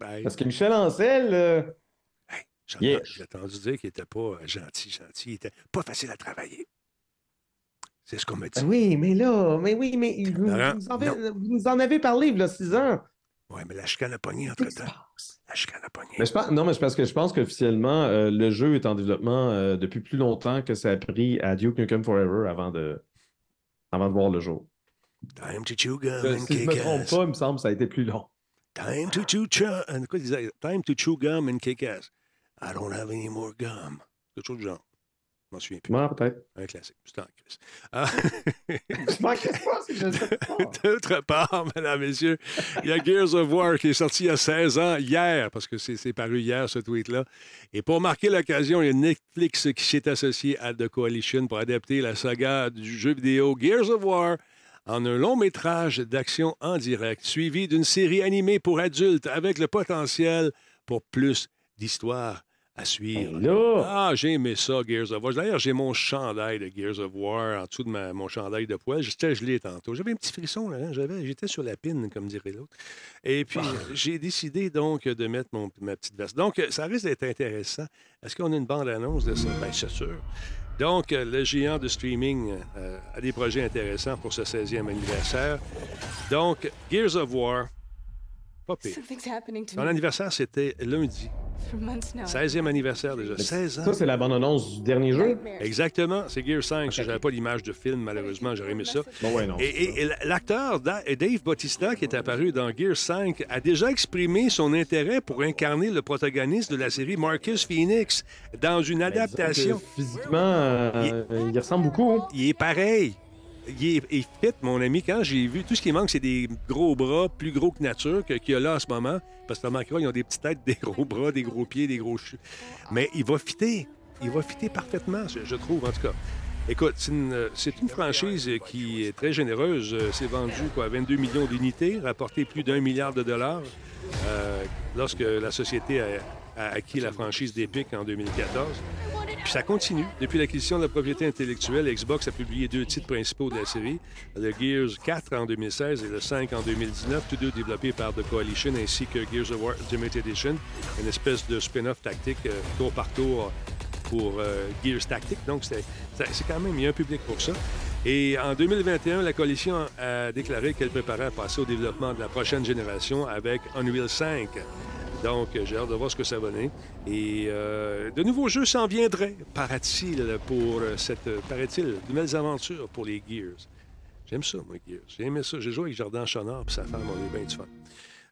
[SPEAKER 1] Ben,
[SPEAKER 2] Parce que Michel Ancel, euh.
[SPEAKER 1] J'ai entendu dire qu'il n'était pas gentil, gentil. Il était pas facile à travailler. C'est ce qu'on m'a dit.
[SPEAKER 2] ben oui, mais là, mais oui, mais vous, en, avez, vous nous en avez parlé il y a six ans.
[SPEAKER 1] Oui, mais la chicane a pogné entre-temps. La chicane a pogné.
[SPEAKER 2] Mais je pense, non, mais c'est parce que je pense qu'officiellement, euh, le jeu est en développement euh, depuis plus longtemps que ça a pris à Duke Nukem Forever avant de, avant de voir le jour.
[SPEAKER 1] Time to chew gum
[SPEAKER 2] Euh, si je me
[SPEAKER 1] kick
[SPEAKER 2] trompe pas, il me semble que ça a été plus long.
[SPEAKER 1] Time to chew cha- euh, quoi il disait? Time to chew gum and kick ass. I don't have any more gum. Quelque chose du genre. Je m'en souviens plus.
[SPEAKER 2] Ouais, peut-être.
[SPEAKER 1] Un classique. C'est en crise. Ah.
[SPEAKER 2] C'est sais pas.
[SPEAKER 1] D'autre part, mesdames, messieurs, il y a Gears of War qui est sorti il y a 16 ans, hier, parce que c'est paru hier, ce tweet-là. Et pour marquer l'occasion, il y a Netflix qui s'est associé à The Coalition pour adapter la saga du jeu vidéo Gears of War en un long métrage d'action en direct, suivi d'une série animée pour adultes avec le potentiel pour plus d'histoires à suivre. Ah, j'ai aimé ça, Gears of War. D'ailleurs, j'ai mon chandail de Gears of War en dessous de ma- mon chandail de poêle. J'étais gelé tantôt. J'avais un petit frisson, là. hein. J'avais, j'étais sur la pine, comme dirait l'autre. Et puis, j'ai décidé donc de mettre mon, ma petite veste. Donc, ça risque d'être intéressant. Est-ce qu'on a une bande-annonce de ça? Bien, c'est sûr. Donc, euh, le géant de streaming euh, a des projets intéressants pour ce 16e anniversaire. Donc, Gears of War, pas pire. Son anniversaire, c'était lundi.
[SPEAKER 5] for months now.
[SPEAKER 1] 16e anniversaire déjà. 16 ans.
[SPEAKER 2] ça, c'est la bande-annonce du dernier jeu?
[SPEAKER 1] Exactement, c'est Gear 5. Je n'avais pas l'image de film, malheureusement, j'aurais aimé ça.
[SPEAKER 2] Bon, ouais, non.
[SPEAKER 1] Et, et- et l'acteur Da- Dave Bautista, qui est apparu dans Gear 5, a déjà exprimé son intérêt pour incarner le protagoniste de la série Marcus Phoenix dans une adaptation.
[SPEAKER 2] que Physiquement, euh, il ressemble beaucoup. hein.
[SPEAKER 1] Il est pareil. Il est, fit, mon ami. Quand j'ai vu, tout ce qui manque, c'est des gros bras plus gros que nature qu'il y a là en ce moment. Parce que remarquera, ils ont des petites têtes, des gros bras, des gros pieds, des gros cheveux. Mais il va fitter. Il va fitter parfaitement, je, trouve, en tout cas. Écoute, c'est une, franchise qui est très généreuse. Euh, C'est vendu quoi, 22 millions d'unités, rapporté plus d'un milliard de dollars euh, lorsque la société a, a acquis la franchise d'Epic en 2014. Puis ça continue. Depuis l'acquisition de la propriété intellectuelle, Xbox a publié deux titres principaux de la série, le Gears 4 en 2016 et le 5 en 2019, tous deux développés par The Coalition, ainsi que Gears of War Ultimate Edition, une espèce de spin-off tactique euh, tour par tour pour euh, Gears Tactic. Donc, c'est quand même, il a un public pour ça. Et en 2021, la coalition a déclaré qu'elle préparait à passer au développement de la prochaine génération avec Unreal 5. Donc, euh, j'ai hâte de voir ce que ça va donner. Et euh, de nouveaux jeux s'en viendraient, paraît-il, pour euh, cette, paraît-il, nouvelles aventures pour les Gears. J'aime ça, moi, Gears. J'ai aimé ça. J'ai joué avec Jordan Chonard et sa femme. On a eu bien du fun.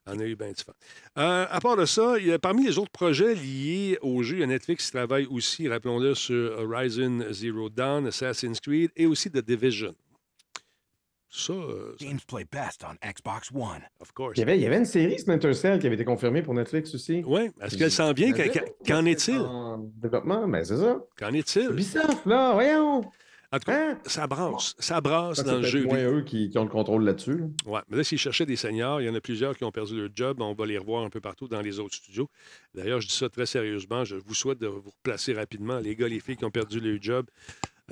[SPEAKER 1] On a eu bien du fun. À part de ça, parmi les autres projets liés au jeu, il y a Netflix qui travaille aussi, rappelons-le, sur Horizon Zero Dawn, Assassin's Creed et aussi The Division. Ça, euh, ça,
[SPEAKER 6] Games play best on Xbox One.
[SPEAKER 1] of course.
[SPEAKER 2] Il y, avait, il y avait une série Splinter Cell qui avait été confirmée pour Netflix aussi.
[SPEAKER 1] Oui, est-ce qu'elle s'en vient? Qu'en- est-il?
[SPEAKER 2] En développement, ben c'est ça.
[SPEAKER 1] Qu'en est-il?
[SPEAKER 2] Ubisoft, là, voyons.
[SPEAKER 1] En tout cas,
[SPEAKER 2] Hein?
[SPEAKER 1] ça brasse. Ça brasse dans le
[SPEAKER 2] c'est
[SPEAKER 1] jeu.
[SPEAKER 2] moins eux qui, qui ont le contrôle là-dessus. là.
[SPEAKER 1] Ouais, mais là, s'ils cherchaient des seniors, il y en a plusieurs qui ont perdu leur job. On va les revoir un peu partout dans les autres studios. D'ailleurs, je dis ça très sérieusement. Je vous souhaite de vous replacer rapidement, les gars, les filles qui ont perdu leur job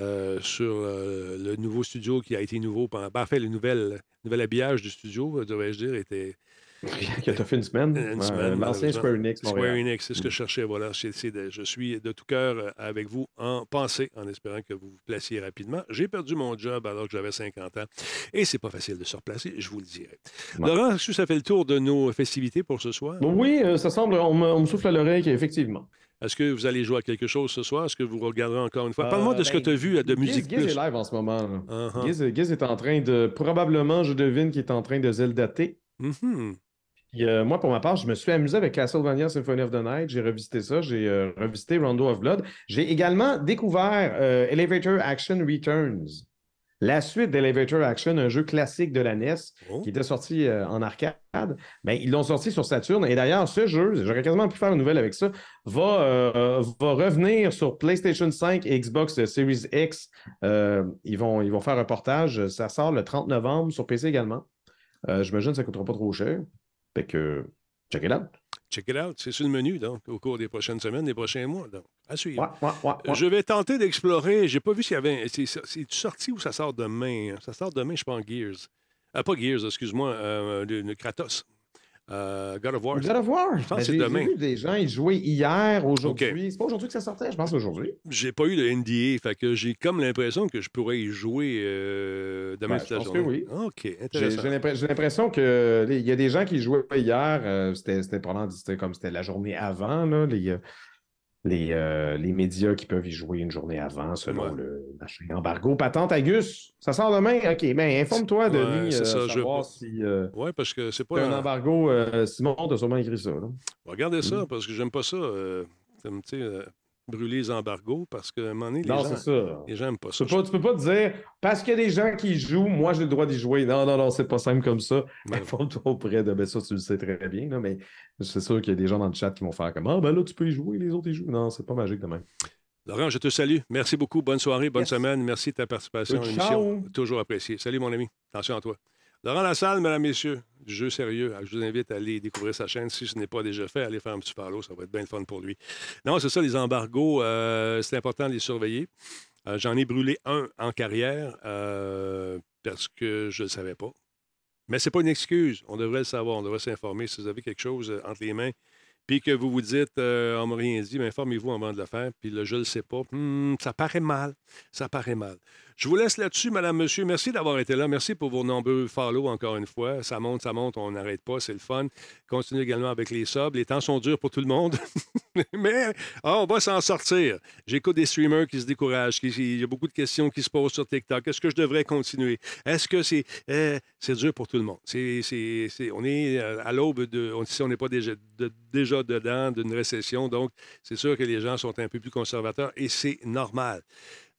[SPEAKER 1] euh, sur euh, le nouveau studio qui a été nouveau pendant. Ben, en fait, le nouvel, nouvel habillage du studio, devrais-je dire, était
[SPEAKER 2] que t'as fait une semaine.
[SPEAKER 1] une semaine.
[SPEAKER 2] L'ancien Square Enix,
[SPEAKER 1] Square
[SPEAKER 2] Montréal.
[SPEAKER 1] Enix, c'est ce que je cherchais. Voilà, de- je suis de tout cœur euh, avec vous en pensée, en espérant que vous vous placiez rapidement. J'ai perdu mon job alors que j'avais 50 ans et c'est pas facile de se replacer, je vous le dirai.
[SPEAKER 2] Ouais.
[SPEAKER 1] Laurent, est-ce que ça fait le tour de nos festivités pour ce soir?
[SPEAKER 2] Bon, oui, euh, ça semble, on me, on me souffle à l'oreille qu'effectivement.
[SPEAKER 1] Est-ce que vous allez jouer à quelque chose ce soir? Est-ce que vous regarderez encore une fois? Parle-moi de ce
[SPEAKER 2] ben,
[SPEAKER 1] que tu as vu de
[SPEAKER 2] Giz-
[SPEAKER 1] musique
[SPEAKER 2] Giz
[SPEAKER 1] plus.
[SPEAKER 2] est live en ce moment.
[SPEAKER 1] Uh-huh.
[SPEAKER 2] Giz, Giz est en train de. Probablement, je devine qu'il est en train de Zeldater.
[SPEAKER 1] Mhm.
[SPEAKER 2] Puis, euh, moi, pour ma part, je me suis amusé avec Castlevania Symphony of the Night. J'ai revisité ça. J'ai euh, revisité Rondo of Blood. J'ai également découvert euh, Elevator Action Returns. La suite d'Elevator Action, un jeu classique de la NES
[SPEAKER 1] Oh.
[SPEAKER 2] qui était sorti euh, en arcade. Ben, ils l'ont sorti sur Saturn. Et d'ailleurs, ce jeu, j'aurais quasiment pu faire une nouvelle avec ça, va, euh, va revenir sur PlayStation 5 et Xbox Series X. Euh, ils, vont, ils vont faire un portage. Ça sort le 30 novembre sur PC également. J'imagine que ça ne coûtera pas trop cher. Fait que, check it out.
[SPEAKER 1] Check it out. C'est sur le menu, donc, au cours des prochaines semaines, des prochains mois. Donc, à suivre.
[SPEAKER 2] Ouais, ouais, ouais, ouais.
[SPEAKER 1] Je vais tenter d'explorer. J'ai pas vu s'il y avait. C'est c'est sorti ou ça sort demain? Ça sort demain, je pense, Gears. Ah, pas Gears, excuse-moi, euh, le, le Kratos. Euh, God of War. Je pense
[SPEAKER 2] Ben,
[SPEAKER 1] que c'est demain.
[SPEAKER 2] J'ai vu des gens, ils jouaient hier, aujourd'hui. C'est pas aujourd'hui que ça sortait, je pense aujourd'hui.
[SPEAKER 1] J'ai pas eu de NDA, fait que j'ai comme l'impression que je pourrais y jouer euh, demain
[SPEAKER 2] Ben, je
[SPEAKER 1] la
[SPEAKER 2] pense
[SPEAKER 1] journée.
[SPEAKER 2] que oui.
[SPEAKER 1] OK,
[SPEAKER 2] J'ai
[SPEAKER 1] intéressant.
[SPEAKER 2] j'ai l'impre- j'ai l'impression que il y a des gens qui jouaient hier. euh, c'était c'était pendant c'était comme c'était la journée avant, là, les, euh, les, euh, les médias qui peuvent y jouer une journée avant selon
[SPEAKER 1] Ouais.
[SPEAKER 2] le machin embargo. Patente Agus, ça sort demain? OK, mais informe-toi,
[SPEAKER 1] Ouais,
[SPEAKER 2] Denis,
[SPEAKER 1] c'est
[SPEAKER 2] euh,
[SPEAKER 1] ça, je-
[SPEAKER 2] savoir si euh,
[SPEAKER 1] Oui, parce que c'est pas.
[SPEAKER 2] un embargo. euh, Simon, t'as sûrement écrit ça. là.
[SPEAKER 1] Regardez ça,
[SPEAKER 2] Mm.
[SPEAKER 1] parce que j'aime pas ça. Brûler les embargos, parce qu'à un moment donné, les
[SPEAKER 2] Non,
[SPEAKER 1] gens.
[SPEAKER 2] ça.
[SPEAKER 1] Les gens n'aiment pas
[SPEAKER 2] Tu
[SPEAKER 1] ça.
[SPEAKER 2] peux, pas, tu peux pas te dire, parce qu'il y a des gens qui jouent, moi j'ai le droit d'y jouer. Non, non, non, c'est pas simple comme ça.
[SPEAKER 1] Ouais.
[SPEAKER 2] Informe-toi auprès de ben, ça, tu le sais très bien, là, mais c'est sûr qu'il y a des gens dans le chat qui vont faire comme Ah ben là, tu peux y jouer, les autres y jouent. Non, c'est pas magique de même.
[SPEAKER 1] Laurent, je te salue. Merci beaucoup. Bonne soirée, bonne semaine. Merci de ta participation à l'émission. Toujours apprécié. Salut, mon ami. Attention à toi. Laurent Lassalle, mesdames, messieurs, du jeu sérieux. Je vous invite à aller découvrir sa chaîne. Si ce n'est pas déjà fait, allez faire un petit follow. Ça va être bien le fun pour lui. Non, c'est ça, les embargos, euh, c'est important de les surveiller. Euh, J'en ai brûlé un en carrière euh, parce que je ne le savais pas. Mais ce n'est pas une excuse. On devrait le savoir. On devrait s'informer. Si vous avez quelque chose entre les mains, puis que vous vous dites, euh, on ne m'a rien dit, mais informez-vous avant de le faire. Puis le je ne le sais pas, hmm, ça paraît mal. Ça paraît mal. Je vous laisse là-dessus, madame, monsieur. Merci d'avoir été là. Merci pour vos nombreux follow encore une fois. Ça monte, ça monte, on n'arrête pas, c'est le fun. Continuez également avec les subs. Les temps sont durs pour tout le monde. mais ah, on va s'en sortir. J'écoute des streamers qui se découragent. Il y a beaucoup de questions qui se posent sur TikTok. Est-ce que je devrais continuer? Est-ce que c'est. euh, c'est dur pour tout le monde? C'est, c'est- c'est- on est euh, à l'aube de. On, si on n'est pas déjà, déjà dedans d'une récession, donc c'est sûr que les gens sont un peu plus conservateurs et c'est normal.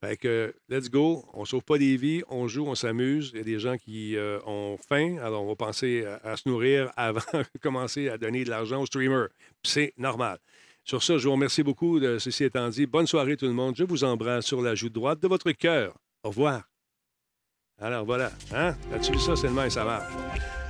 [SPEAKER 1] Fait que, let's go. On sauve pas des vies, on joue, on s'amuse. Il y a des gens qui euh, ont faim, alors on va penser à, se nourrir avant de commencer à donner de l'argent aux streamers. C'est normal. Sur ça, je vous remercie beaucoup. De, ceci étant dit, bonne soirée tout le monde. Je vous embrasse sur la joue droite de votre cœur. Au revoir. Alors voilà, hein? As-tu vu ça? C'est le même, ça marche.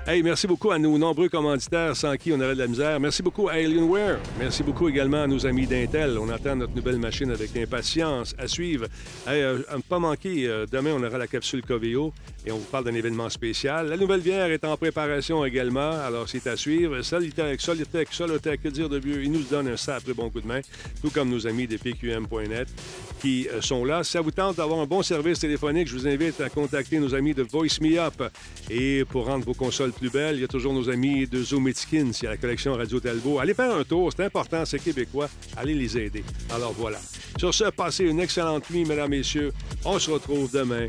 [SPEAKER 1] Hey, merci beaucoup à nos nombreux commanditaires sans qui on aurait de la misère. Merci beaucoup à Alienware. Merci beaucoup également à nos amis d'Intel. On attend notre nouvelle machine avec impatience. À suivre. Hey, euh, pas manquer, euh, demain, on aura la capsule Coveo on vous parle d'un événement spécial. La nouvelle bière est en préparation également, alors c'est à suivre. Solitech, Solitech, Solotech, que dire de mieux? Ils nous donnent un sacré bon coup de main, tout comme nos amis de PQM.net qui euh, sont là. Si ça vous tente d'avoir un bon service téléphonique, je vous invite à contacter nos amis de Voice Me Up. Et pour rendre vos consoles plus belles, il y a toujours nos amis de Zoometikin, il y a la collection Radio Talbot. Allez faire un tour, c'est important, c'est québécois. Allez les aider. Alors voilà. Sur ce, passez une excellente nuit, mesdames, messieurs. On se retrouve demain.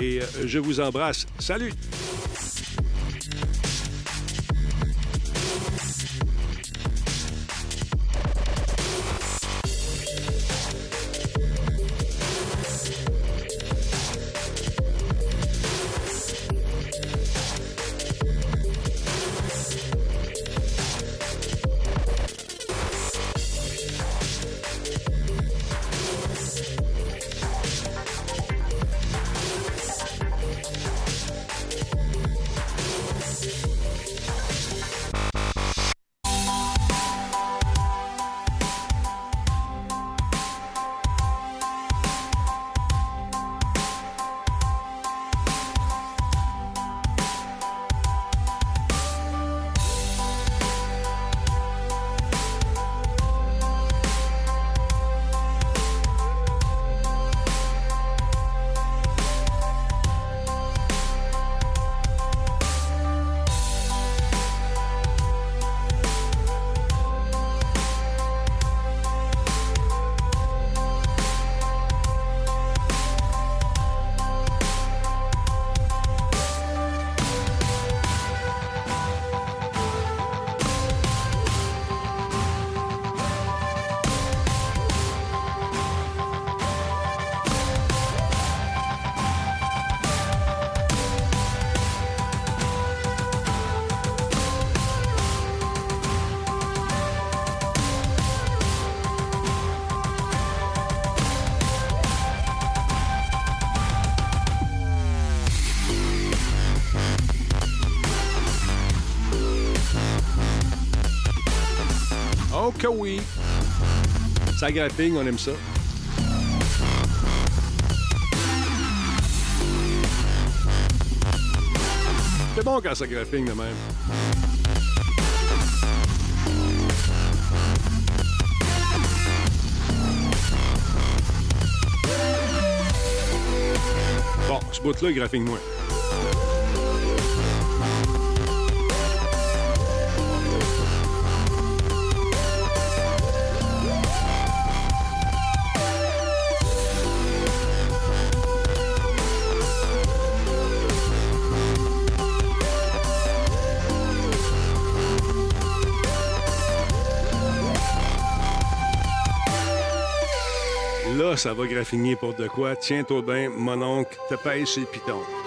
[SPEAKER 1] Et euh, je vous embrasse. Salut! Oui. Ça grapping, on aime ça. C'est bon quand ça grapping de même. Bon, ce bout-là, il graphine moins. Ça va graffiner pour de quoi. Tiens-toi bien, mon oncle, te chez le piton.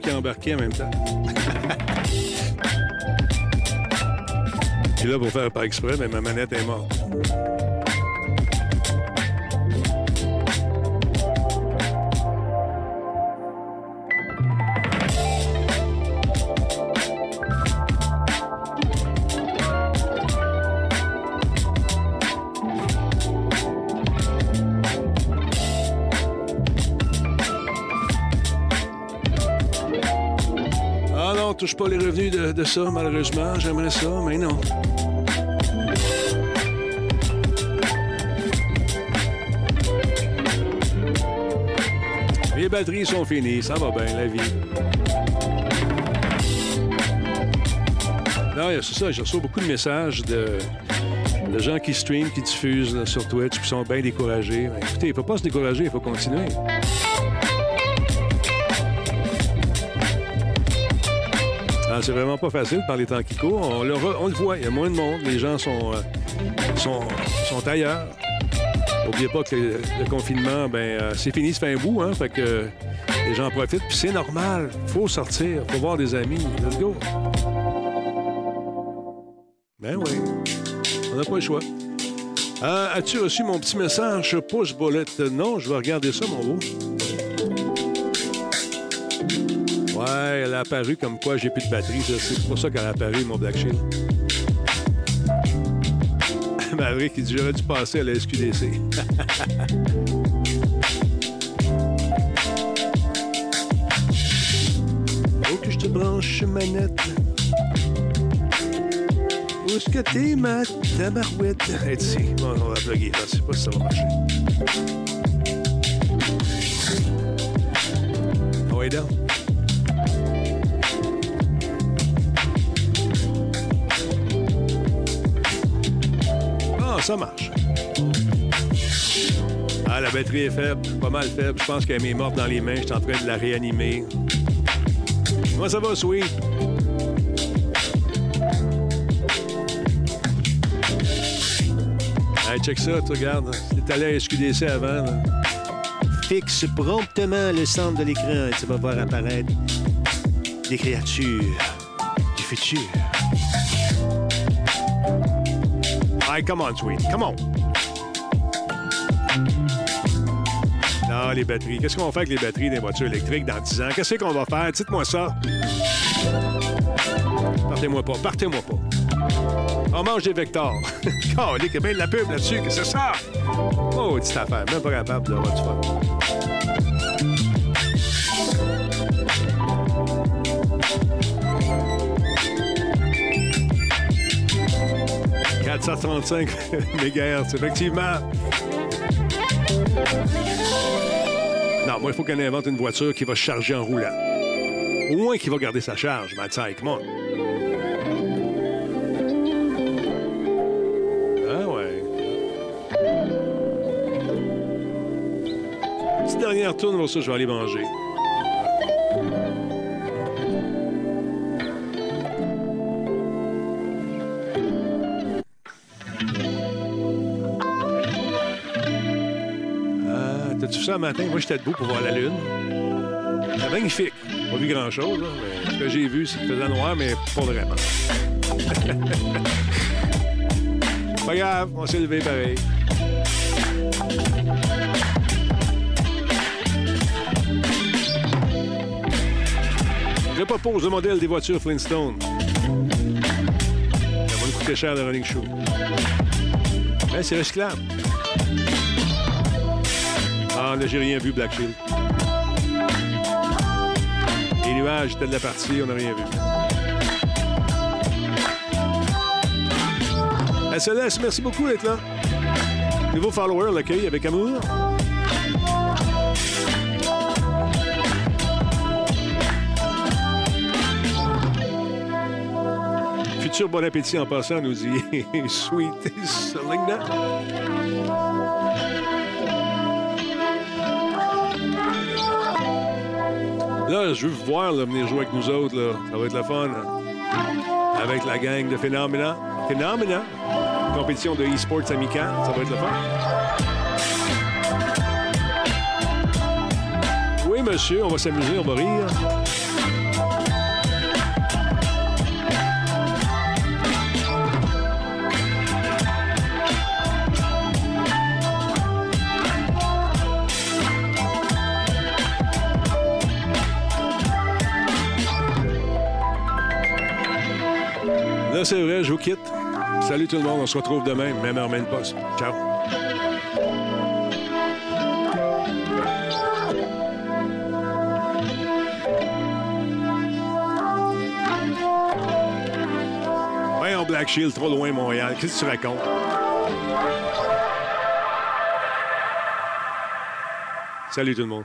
[SPEAKER 1] Qui a embarqué en même temps. Je suis là pour faire par exprès, mais ma manette est morte. Touche pas les revenus de, ça, malheureusement. J'aimerais ça, mais non. Les batteries sont finies, ça va bien, la vie. Non, c'est ça, je reçois beaucoup de messages de, de gens qui streament, qui diffusent sur Twitch, qui sont bien découragés. Ben, écoutez, il ne faut pas se décourager, il faut continuer. C'est vraiment pas facile par les temps qui courent. On le, voit, il y a moins de monde, les gens sont, euh, sont, sont ailleurs. N'oubliez pas que le, confinement, ben, euh, c'est fini, ça fait un bout, hein, fait que les gens en profitent. Puis c'est normal, faut sortir, faut voir des amis. Let's go. Ben oui, on n'a pas le choix. Euh, As-tu reçu mon petit message pouce bolette? Non, je vais regarder ça, mon beau. Apparu comme quoi j'ai plus de batterie. C'est pour ça qu'elle a apparu, mon Black Shield. Maverick, il dit j'aurais dû passer à la SQDC. Faut que je te branche manette. Où est-ce que t'es, ma tabarouette? Hey, ici. Bon, on va plugger. Je sais pas si ça va marcher. Ouais, donc. Ça marche? Ah, la batterie est faible, pas mal faible. Je pense qu'elle m'est morte dans les mains. Je suis en train de la réanimer. Comment ça va, Sweet? Hey, check ça, tu regardes. C'est allé à SQDC avant. là. Fixe promptement le centre de l'écran et tu vas voir apparaître des créatures du futur. Come on, Sweet. Come on. Non, les batteries. Qu'est-ce qu'on va faire avec les batteries des voitures électriques dans 10 ans? Qu'est-ce qu'on va faire? Dites-moi ça. Partez-moi pas. Partez-moi pas. On mange des vecteurs. Oh, a bien de la pub là-dessus. Que c'est ça? Oh, petite affaire. Même pas capable d'avoir du fun. « 435 MHz, effectivement. Non, moi, il faut qu'on invente une voiture qui va charger en roulant. Au moins qui va garder sa charge, Mathieu. Come on. Ah ouais. Petite dernière tourne, ça, je vais aller manger. Ça matin? Moi, j'étais debout pour voir la lune. C'est magnifique. Pas vu grand-chose, mais ce que j'ai vu, c'est qu'il faisait noir, mais pas vraiment. pas grave, on s'est levé pareil. Je propose le modèle des voitures Flintstone. Ça va nous coûter cher le running show. Mais c'est recyclable. Ah, là, j'ai rien vu, Black Shield. Les nuages étaient de la partie, on n'a rien vu. Céleste, merci beaucoup d'être là. Nouveau follower, l'accueil avec amour. Futur bon appétit en passant, nous dit Sweet Selena. Je veux vous voir venir jouer avec nous autres. Là. Ça va être le fun. hein. Avec la gang de Phénomena. Phénomena? Compétition de e-sports. Ça va être le fun. Oui, monsieur, on va s'amuser, on va rire. C'est vrai, je vous quitte. Salut tout le monde, on se retrouve demain, même heure, même poste. Ciao. Voyons, Black Shield, trop loin, Montréal. Qu'est-ce que tu racontes? Salut tout le monde.